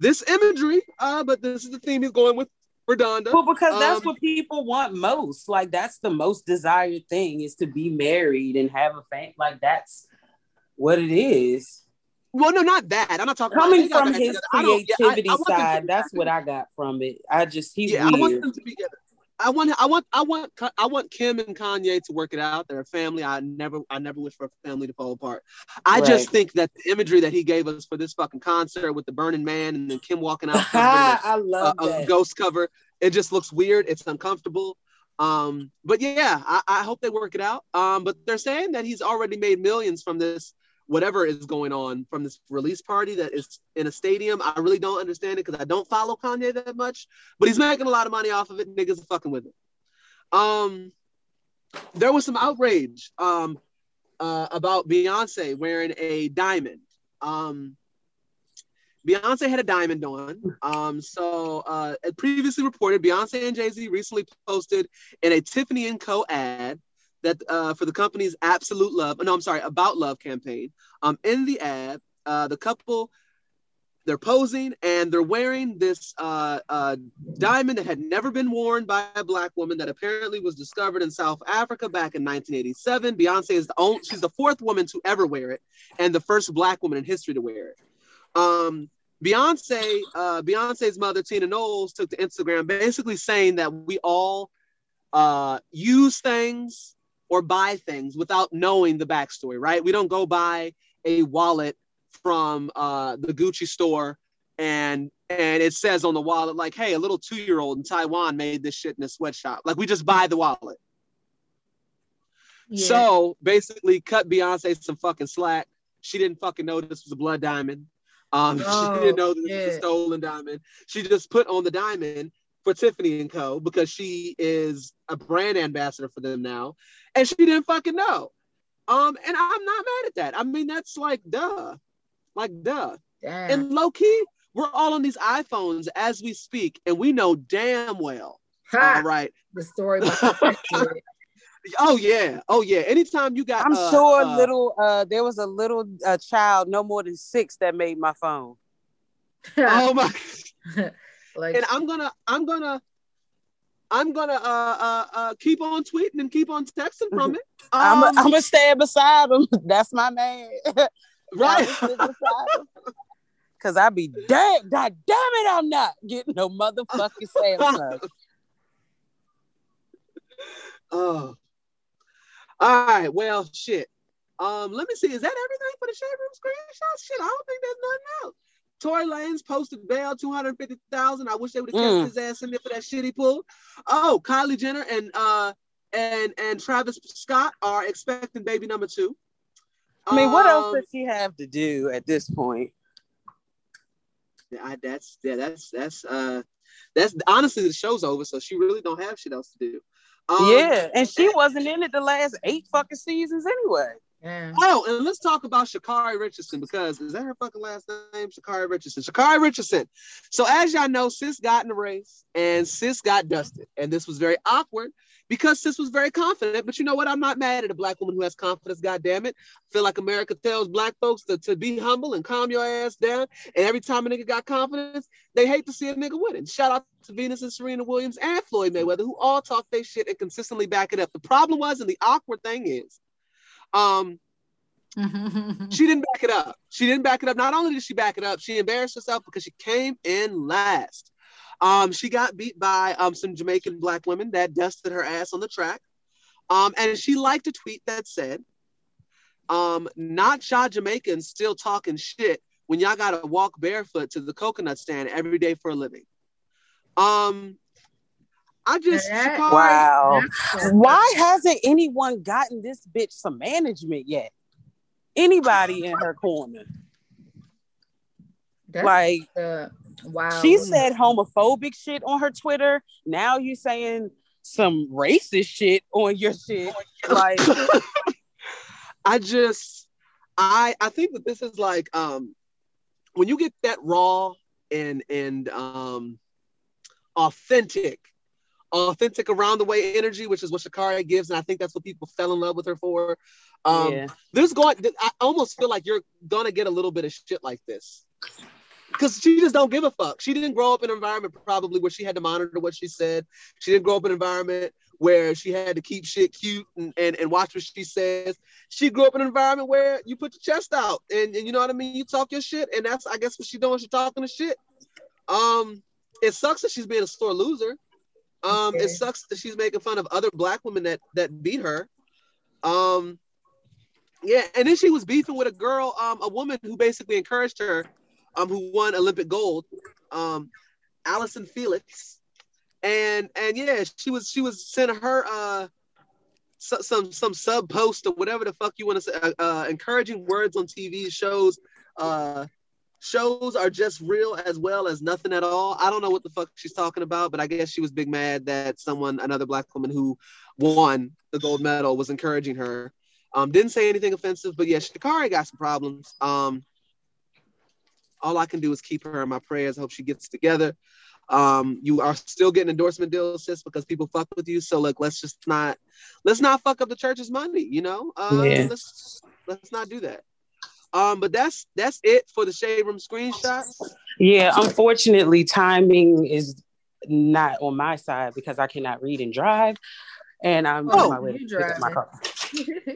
this imagery, uh, but this is the theme he's going with for Donda. Well, because that's Um, what people want most. Like that's the most desired thing is to be married and have a family. Like that's what it is. Well, no, not that. I'm not talking Coming from his together. I yeah, I- creativity I want them to side, that's what I got from it. I just he's yeah, I want weird. them to be together. I want, I want, I want, I want Kim and Kanye to work it out. They're a family. I never, I never wish for a family to fall apart. I just think that the imagery that he gave us for this fucking concert with the Burning Man and then Kim walking out a- I love a, a that. ghost cover. It just looks weird. It's uncomfortable. Um, but yeah, I, I hope they work it out. Um, but they're saying that he's already made millions from this, whatever is going on from this release party that is in a stadium. I really don't understand it because I don't follow Kanye that much, but he's making a lot of money off of it. Niggas are fucking with it. Um, there was some outrage um, uh, about Beyonce wearing a diamond. Um, Beyonce had a diamond on. Um, so uh, previously reported, Beyonce and Jay Z recently posted in a Tiffany and Co. ad that uh, for the company's Absolute Love, no, I'm sorry, About Love campaign. Um, in the ad, uh, the couple they're posing and they're wearing this uh, uh, diamond that had never been worn by a black woman that apparently was discovered in South Africa back in 1987. Beyonce is the only, she's the fourth woman to ever wear it and the first black woman in history to wear it. Um, Beyonce, uh, Beyonce's mother, Tina Knowles, took to Instagram basically saying that we all uh, use things or buy things without knowing the backstory, right? We don't go buy a wallet from uh, the Gucci store and and it says on the wallet like, "Hey, a little two-year-old in Taiwan made this shit in a sweatshop." Like we just buy the wallet. yeah. So basically, cut Beyonce some fucking slack. She didn't fucking know this was a blood diamond. Um, Oh, she didn't know this was a stolen diamond. She just put on the diamond for Tiffany and Co. because she is a brand ambassador for them now, and she didn't fucking know. Um, and I'm not mad at that. I mean, that's like duh, like duh. Damn. And low key, we're all on these iPhones as we speak, and we know damn well. Ha! All right. the story behind that. Oh yeah. Oh yeah. Anytime you got, I'm uh, sure uh, little uh there was a little uh, child no more than six that made my phone. Oh my. like and I'm gonna, I'm gonna, I'm gonna uh, uh, uh, keep on tweeting and keep on texting from it. I'm Um, I'm gonna stand beside him. That's my man. right. Cause I be damn, god damn it, I'm not getting no motherfucking Samsung. oh. All right. Well, shit. Um, let me see. Is that everything for the shade room screenshot? Shit, I don't think there's nothing else. Tory Lanez posted bail two hundred fifty thousand. I wish they would have kept Mm. his ass in there for that shit he pulled. Oh, Kylie Jenner and uh and and Travis Scott are expecting baby number two. I mean, what else Um, does she have to do at this point? I, that's yeah, that's that's uh that's honestly the show's over, so she really don't have shit else to do. Um, yeah, and she wasn't in it the last eight fucking seasons anyway. Yeah. Oh, and let's talk about Sha'Carri Richardson because is that her fucking last name? Sha'Carri Richardson. Sha'Carri Richardson. So as y'all know, Sis got in the race and Sis got dusted, and this was very awkward because Sis was very confident. But you know what? I'm not mad at a black woman who has confidence. God damn it! I feel like America tells black folks to, to be humble and calm your ass down. And every time a nigga got confidence, they hate to see a nigga winning. Shout out to Venus and Serena Williams and Floyd Mayweather, who all talk their shit and consistently back it up. The problem was, and the awkward thing is, um, she didn't back it up. She didn't back it up. Not only did she back it up, she embarrassed herself because she came in last. Um, she got beat by um, some Jamaican black women that dusted her ass on the track. Um, and she liked a tweet that said, um, not y'all Jamaicans still talking shit when y'all gotta walk barefoot to the coconut stand every day for a living. Um, I just That- Wow. That's- Why hasn't anyone gotten this bitch some management yet? Anybody in her corner? That's Like the wow. she said homophobic shit on her Twitter. Now you saying some racist shit on your shit. Like I just I I think that this is like um when you get that raw and and um authentic authentic around the way energy which is what Sha'Carri gives and I think that's what people fell in love with her for. Um yeah. there's going I almost feel like you're gonna get a little bit of shit like this. Because she just don't give a fuck. She didn't grow up in an environment probably where she had to monitor what she said. She didn't grow up in an environment where she had to keep shit cute and, and, and watch what she says. She grew up in an environment where you put your chest out and, and you know what I mean? You talk your shit and that's I guess what she's doing. She's talking the shit. Um it sucks that she's being a sore loser um Okay. it sucks that she's making fun of other black women that that beat her um yeah, and then she was beefing with a girl, um, a woman who basically encouraged her, um, who won Olympic gold, um, Allison Felix, and and yeah, she was she was sending her uh so, some some sub post or whatever the fuck you want to say, uh, uh, encouraging words on TV shows. Uh, shows are just real as well as nothing at all. I don't know what the fuck she's talking about, but I guess she was big mad that someone, another black woman who won the gold medal, was encouraging her. Um, didn't say anything offensive, but yeah, Sha'Carri got some problems. Um, all I can do is keep her in my prayers. I Hope she gets together. Um, you are still getting endorsement deals, sis, because people fuck with you. So look, let's just not let's not fuck up the church's money. You know, uh, Yeah. let's let's not do that. Um, but that's that's it for the shade room screenshots. Yeah, unfortunately, timing is not on my side because I cannot read and drive. And I'm Oh, on my way to pick up my car.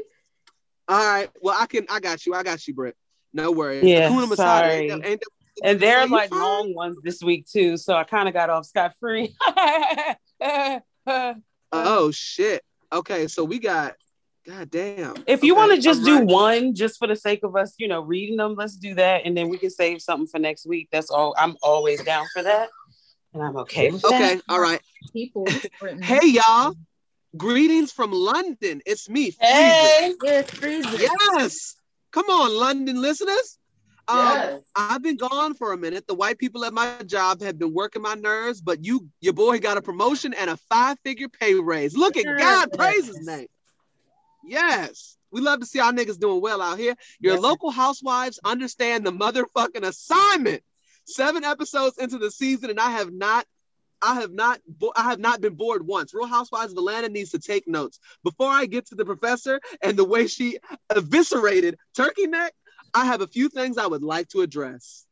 All right, well I can I got you, I got you, Britt. No worries. Yeah, Hakuna sorry. ain't ain't And they're like fine? long ones this week too, so I kind of got off scot free. Oh shit. Okay, so we got. God damn. if you Okay, want to just I'm do right. one, just for the sake of us, you know, reading them, let's do that, and then we can save something for next week. That's all. I'm always down for that, and I'm okay with Okay, that. all right. People. Hey y'all. Greetings from London. It's me. Hey, Yes. Yes. Come on, London listeners. Um, Yes. I've been gone for a minute. The white people at my job have been working my nerves, but you, your boy, got a promotion and a five-figure pay raise. Look at God, praise His name. Yes, we love to see our niggas doing well out here. Your Yes. local housewives understand the motherfucking assignment. Seven episodes into the season, and I have not. I have not bo- I have not been bored once. Real Housewives of Atlanta needs to take notes. Before I get to the professor and the way she eviscerated Turkey Neck, I have a few things I would like to address.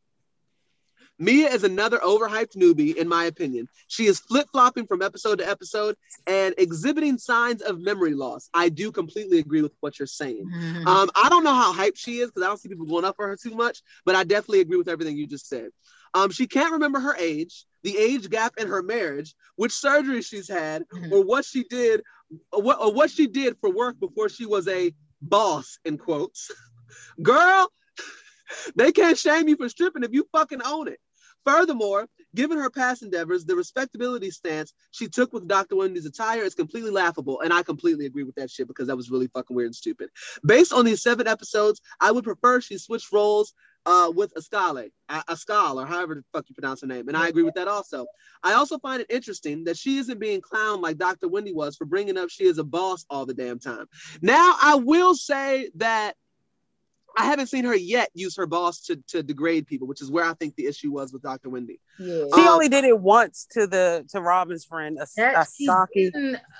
Mia is another overhyped newbie, in my opinion. She is flip flopping from episode to episode and exhibiting signs of memory loss. I do completely agree with what you're saying. Mhm. Um, I don't know how hyped she is because I don't see people going up for her too much, but I definitely agree with everything you just said. Um, she can't remember her age, the age gap in her marriage, which surgery she's had, Mhm. or what she did, or what, or what she did for work before she was a boss, in quotes. Girl, they can't shame you for stripping if you fucking own it. Furthermore, given her past endeavors, the respectability stance she took with Dr. Wendy's attire is completely laughable, and I completely agree with that shit because that was really fucking weird and stupid. Based on these seven episodes, I would prefer she switched roles uh, with Askale, Ascal, or however the fuck you pronounce her name. And I agree with that also. I also find it interesting that she isn't being clowned like Dr. Wendy was for bringing up she is a boss all the damn time. Now, I will say that I haven't seen her yet use her boss to, to degrade people, which is where I think the issue was with Dr. Wendy. Yeah. She Um, only did it once to the to Robyn's friend a, That she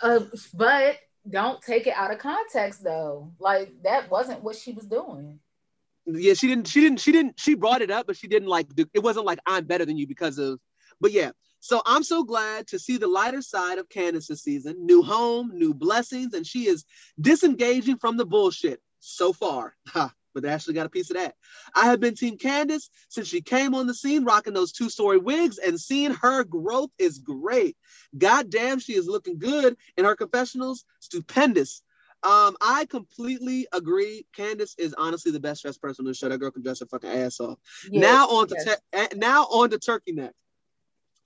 uh, but don't take it out of context though. Like that wasn't what she was doing. yeah she didn't she didn't she didn't she brought it up but she didn't like it wasn't like i'm better than you because of but yeah so i'm so glad to see the lighter side of candiace this season new home new blessings and she is disengaging from the bullshit so far ha, but ashley got a piece of that i have been team candiace since she came on the scene rocking those two-story wigs and seeing her growth is great god damn she is looking good in her confessionals stupendous um, I completely agree. Candiace is honestly the best dressed person on the show. That girl can dress her fucking ass off. Yes, now on to yes. te- now on to Turkey Neck.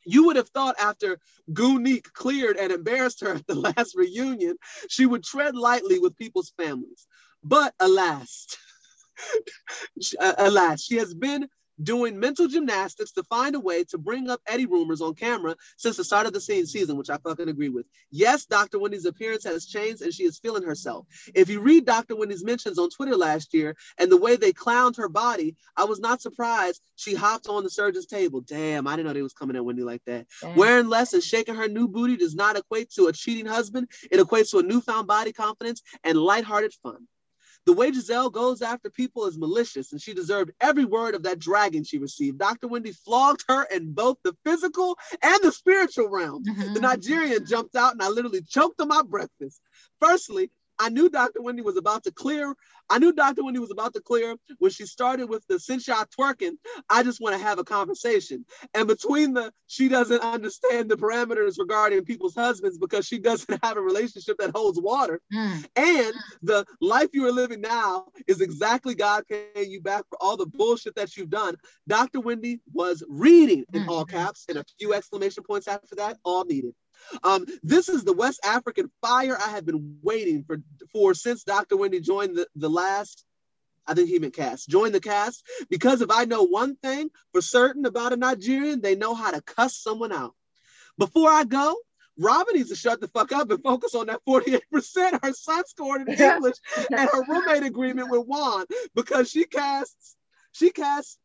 You would have thought after Gooneek cleared and embarrassed her at the last reunion, she would tread lightly with people's families. But alas, Uh, alas, she has been doing mental gymnastics to find a way to bring up Eddie rumors on camera since the start of the scene season, which I fucking agree with. Yes, Dr. Wendy's appearance has changed and she is feeling herself. If you read Dr. Wendy's mentions on Twitter last year and the way they clowned her body, I was not surprised she hopped on the surgeon's table. Damn, I didn't know they was coming at Wendy like that. Damn. Wearing less and shaking her new booty does not equate to a cheating husband. It equates to a newfound body confidence and lighthearted fun. The way Gizelle goes after people is malicious, and she deserved every word of that dragon she received. Dr. Wendy flogged her in both the physical and the spiritual realm. Mhm. The Nigerian jumped out, and I literally choked on my breakfast. Firstly, I knew Dr. Wendy was about to clear. I knew Dr. Wendy was about to clear when she started with the since y'all twerking. I just want to have a conversation. And between the she doesn't understand the parameters regarding people's husbands because she doesn't have a relationship that holds water, Mm. and the life you are living now is exactly God paying you back for all the bullshit that you've done. Dr. Wendy was reading in all Mhm. caps and a few exclamation points after that, all needed. Um, this is the West African fire I have been waiting for for since Dr. Wendy joined the, the last, I think he meant cast, joined the cast. Because if I know one thing for certain about a Nigerian, they know how to cuss someone out. Before I go, Robyn needs to shut the fuck up and focus on that 48% her son scored in English and her roommate agreement with Juan because she casts, she casts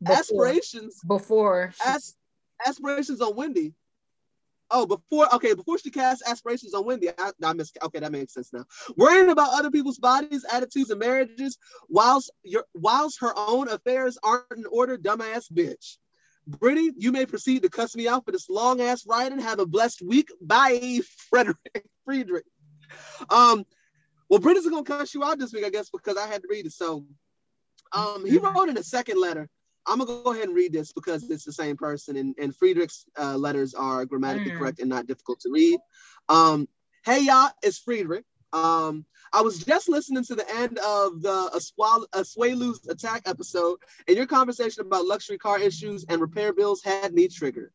Before, aspirations before she- as aspirations on Wendy. Oh, before okay, before she cast aspirations on Wendy, I, I miss. Okay, that makes sense now. Worrying about other people's bodies, attitudes, and marriages, whilst your whilst her own affairs aren't in order, dumbass bitch. Brittany, you may proceed to cuss me out for this long ass writing. Have a blessed week. Bye, Frederick Friedrich. Um, well, Brittany's gonna cuss you out this week, I guess, because I had to read it. So, um, he wrote in a second letter. I'm gonna go ahead and read this because it's the same person, and, and Friedrich's uh, letters are grammatically Mm. correct and not difficult to read. Um, hey y'all, it's Friedrich. Um, I was just listening to the end of the Aswal- Aswalu's attack episode, and your conversation about luxury car issues and repair bills had me triggered.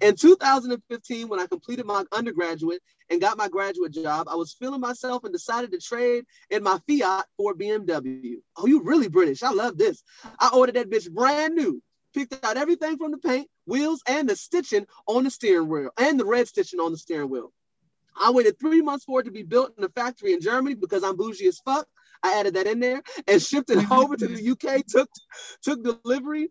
In 2015, when I completed my undergraduate and got my graduate job, I was feeling myself and decided to trade in my Fiat for BMW. Oh, you really British. I love this. I ordered that bitch brand new, picked out everything from the paint, wheels, and the stitching on the steering wheel, and the red stitching on the steering wheel. I waited three months for it to be built in a factory in Germany because I'm bougie as fuck. I added that in there and shipped it over to the UK. Took took delivery,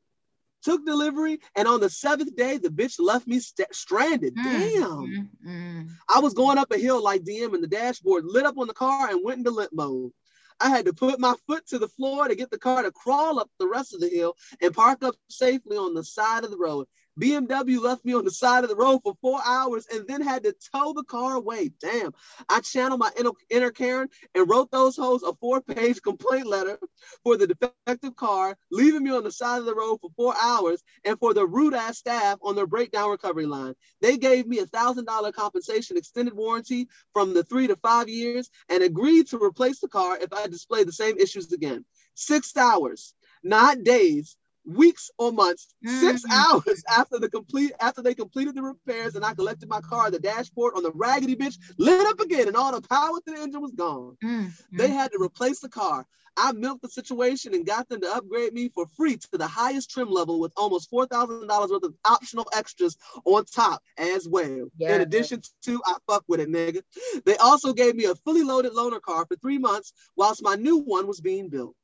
took delivery, and on the seventh day, the bitch left me st- stranded. Mm, Damn. mm, mm. I was going up a hill like DM, and the dashboard lit up on the car and went into limp mode. I had to put my foot to the floor to get the car to crawl up the rest of the hill and park up safely on the side of the road. BMW left me on the side of the road for four hours and then had to tow the car away. Damn. I channeled my inner, inner Karen and wrote those hoes a four page complaint letter for the defective car, leaving me on the side of the road for four hours, and for the rude ass staff on their breakdown recovery line. They gave me a thousand dollar compensation extended warranty from the three to five years and agreed to replace the car if I displayed the same issues again. Six hours, not days, weeks or months, six Mhm. hours after the complete after they completed the repairs and I collected my car, the dashboard on the raggedy bitch lit up again and all the power to the engine was gone. Mm, They mm. had to replace the car. I milked the situation and got them to upgrade me for free to the highest trim level with almost four thousand dollars worth of optional extras on top as well. Yeah. In addition to, I fuck with it, nigga. They also gave me a fully loaded loaner car for three months whilst my new one was being built.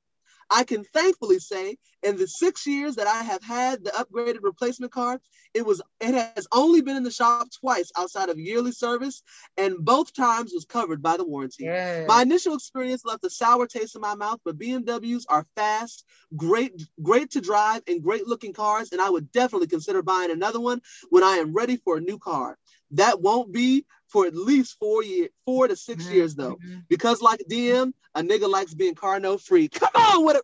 I can thankfully say in the six years that I have had the upgraded replacement car, it was it has only been in the shop twice outside of yearly service, and both times was covered by the warranty. Yeah. My initial experience left a sour taste in my mouth, but BMWs are fast, great, great to drive, and great looking cars, and I would definitely consider buying another one when I am ready for a new car. That won't be for at least four years, four to 6 Mhm, years though, mhm. because like DM, a nigga likes being car no free. Come on with it.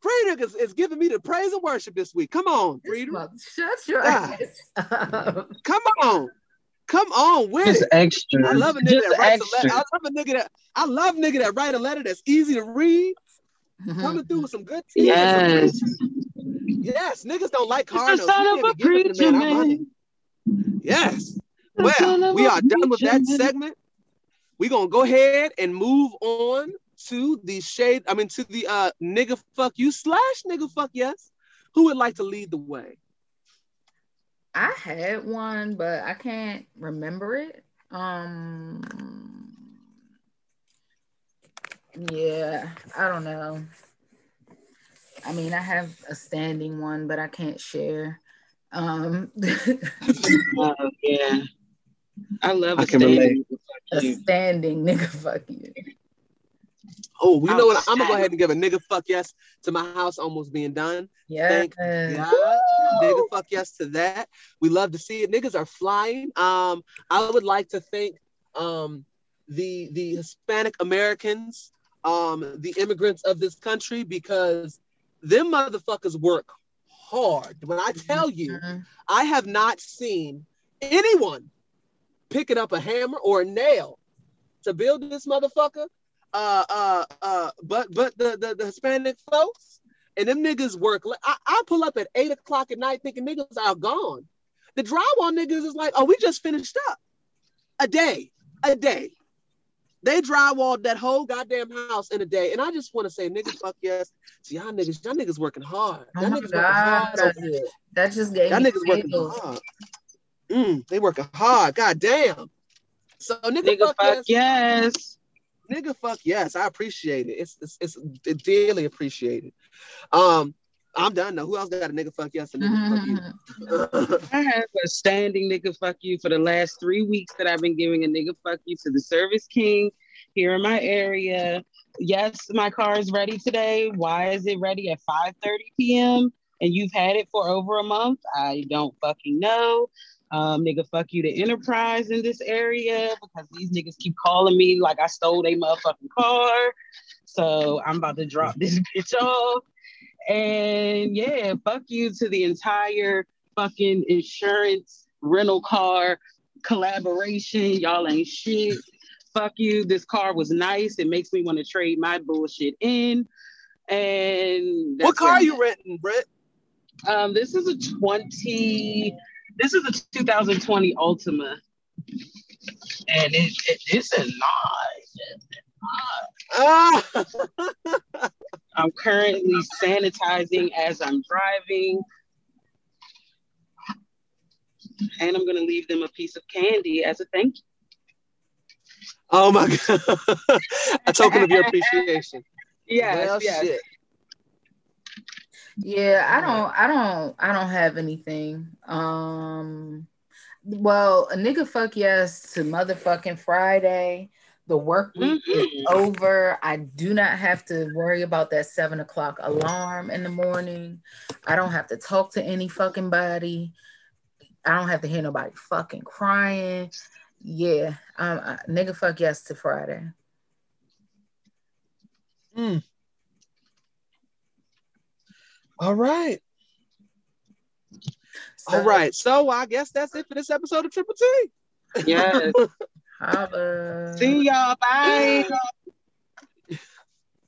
Frieda is, is giving me the praise and worship this week. Come on, This Frieda. mother- Shut your God. ass up. Come on. Come on with Just it. extra. I love a nigga Just that writes a letter. I love a nigga that I love nigga that write a letter that's easy to read, coming through with some good tea. Yes. Yes, niggas don't like It's cars. the son of a preacher man. Yes. The son Well, we are done with that segment. We're gonna go ahead and move on to the shade. I mean, to the uh nigga fuck you slash nigga fuck yes. Who would like to lead the way? I had one, but I can't remember it. Um, yeah, I don't know. I mean, I have a standing one, but I can't share. Um, Oh, yeah. I love I a can standing relate. a standing nigga, fuck you. Oh, we know what? I'm gonna go ahead and give a nigga fuck yes to my house almost being done. Yeah, Thank God. Nigga, fuck yes to that. We love to see it. Niggas are flying. Um, I would like to thank um the the Hispanic Americans, um, the immigrants of this country, because them motherfuckers work hard. When I tell you, Mhm. I have not seen anyone picking up a hammer or a nail to build this motherfucker. Uh, uh, uh, but but the, the the Hispanic folks and them niggas work. I, I pull up at eight o'clock at night thinking niggas are gone. The drywall niggas is like, oh, we just finished up. A day, a day. They drywalled that whole goddamn house in a day. And I just want to say, nigga, fuck yes. To y'all niggas, y'all niggas working hard. Oh Y'all my niggas working hard God. over here. That just gave Y'all me niggas working hard. Mm, they working hard. God damn. So nigga, Nigga fuck, fuck yes. yes. Nigga fuck yes. I appreciate it. It's it's, it's dearly appreciated. Um, I'm done now. Who else got a nigga fuck yes and nigga fuck you? I have a standing nigga fuck you for the last three weeks that I've been giving a nigga fuck you to the service king here in my area. Yes, my car is ready today. Why is it ready at 5 30 p.m. and you've had it for over a month? I don't fucking know. Um, nigga, fuck you to Enterprise in this area because these niggas keep calling me like I stole their motherfucking car. So I'm about to drop this bitch off. And yeah, fuck you to the entire fucking insurance rental car collaboration. Y'all ain't shit. Fuck you. This car was nice. It makes me want to trade my bullshit in. And what car are you renting, Brett? at. Um, this is a 20. This is a 2020 Altima, and it, it, it's a nice. Ah, I'm currently sanitizing as I'm driving. And I'm going to leave them a piece of candy as a thank you. oh my god. a token of your appreciation. Yes, well, yes. shit. Yeah, I don't, I don't, I don't have anything. Um, well, a nigga fuck yes to motherfucking Friday. The work week is Mhm. over. I do not have to worry about that seven o'clock alarm in the morning. I don't have to talk to any fucking body. I don't have to hear nobody fucking crying. Yeah, um, I, nigga fuck yes to Friday. Mm. All right. So, All right. So I guess that's it for this episode of Triple T. Yes. holla. See y'all. Bye.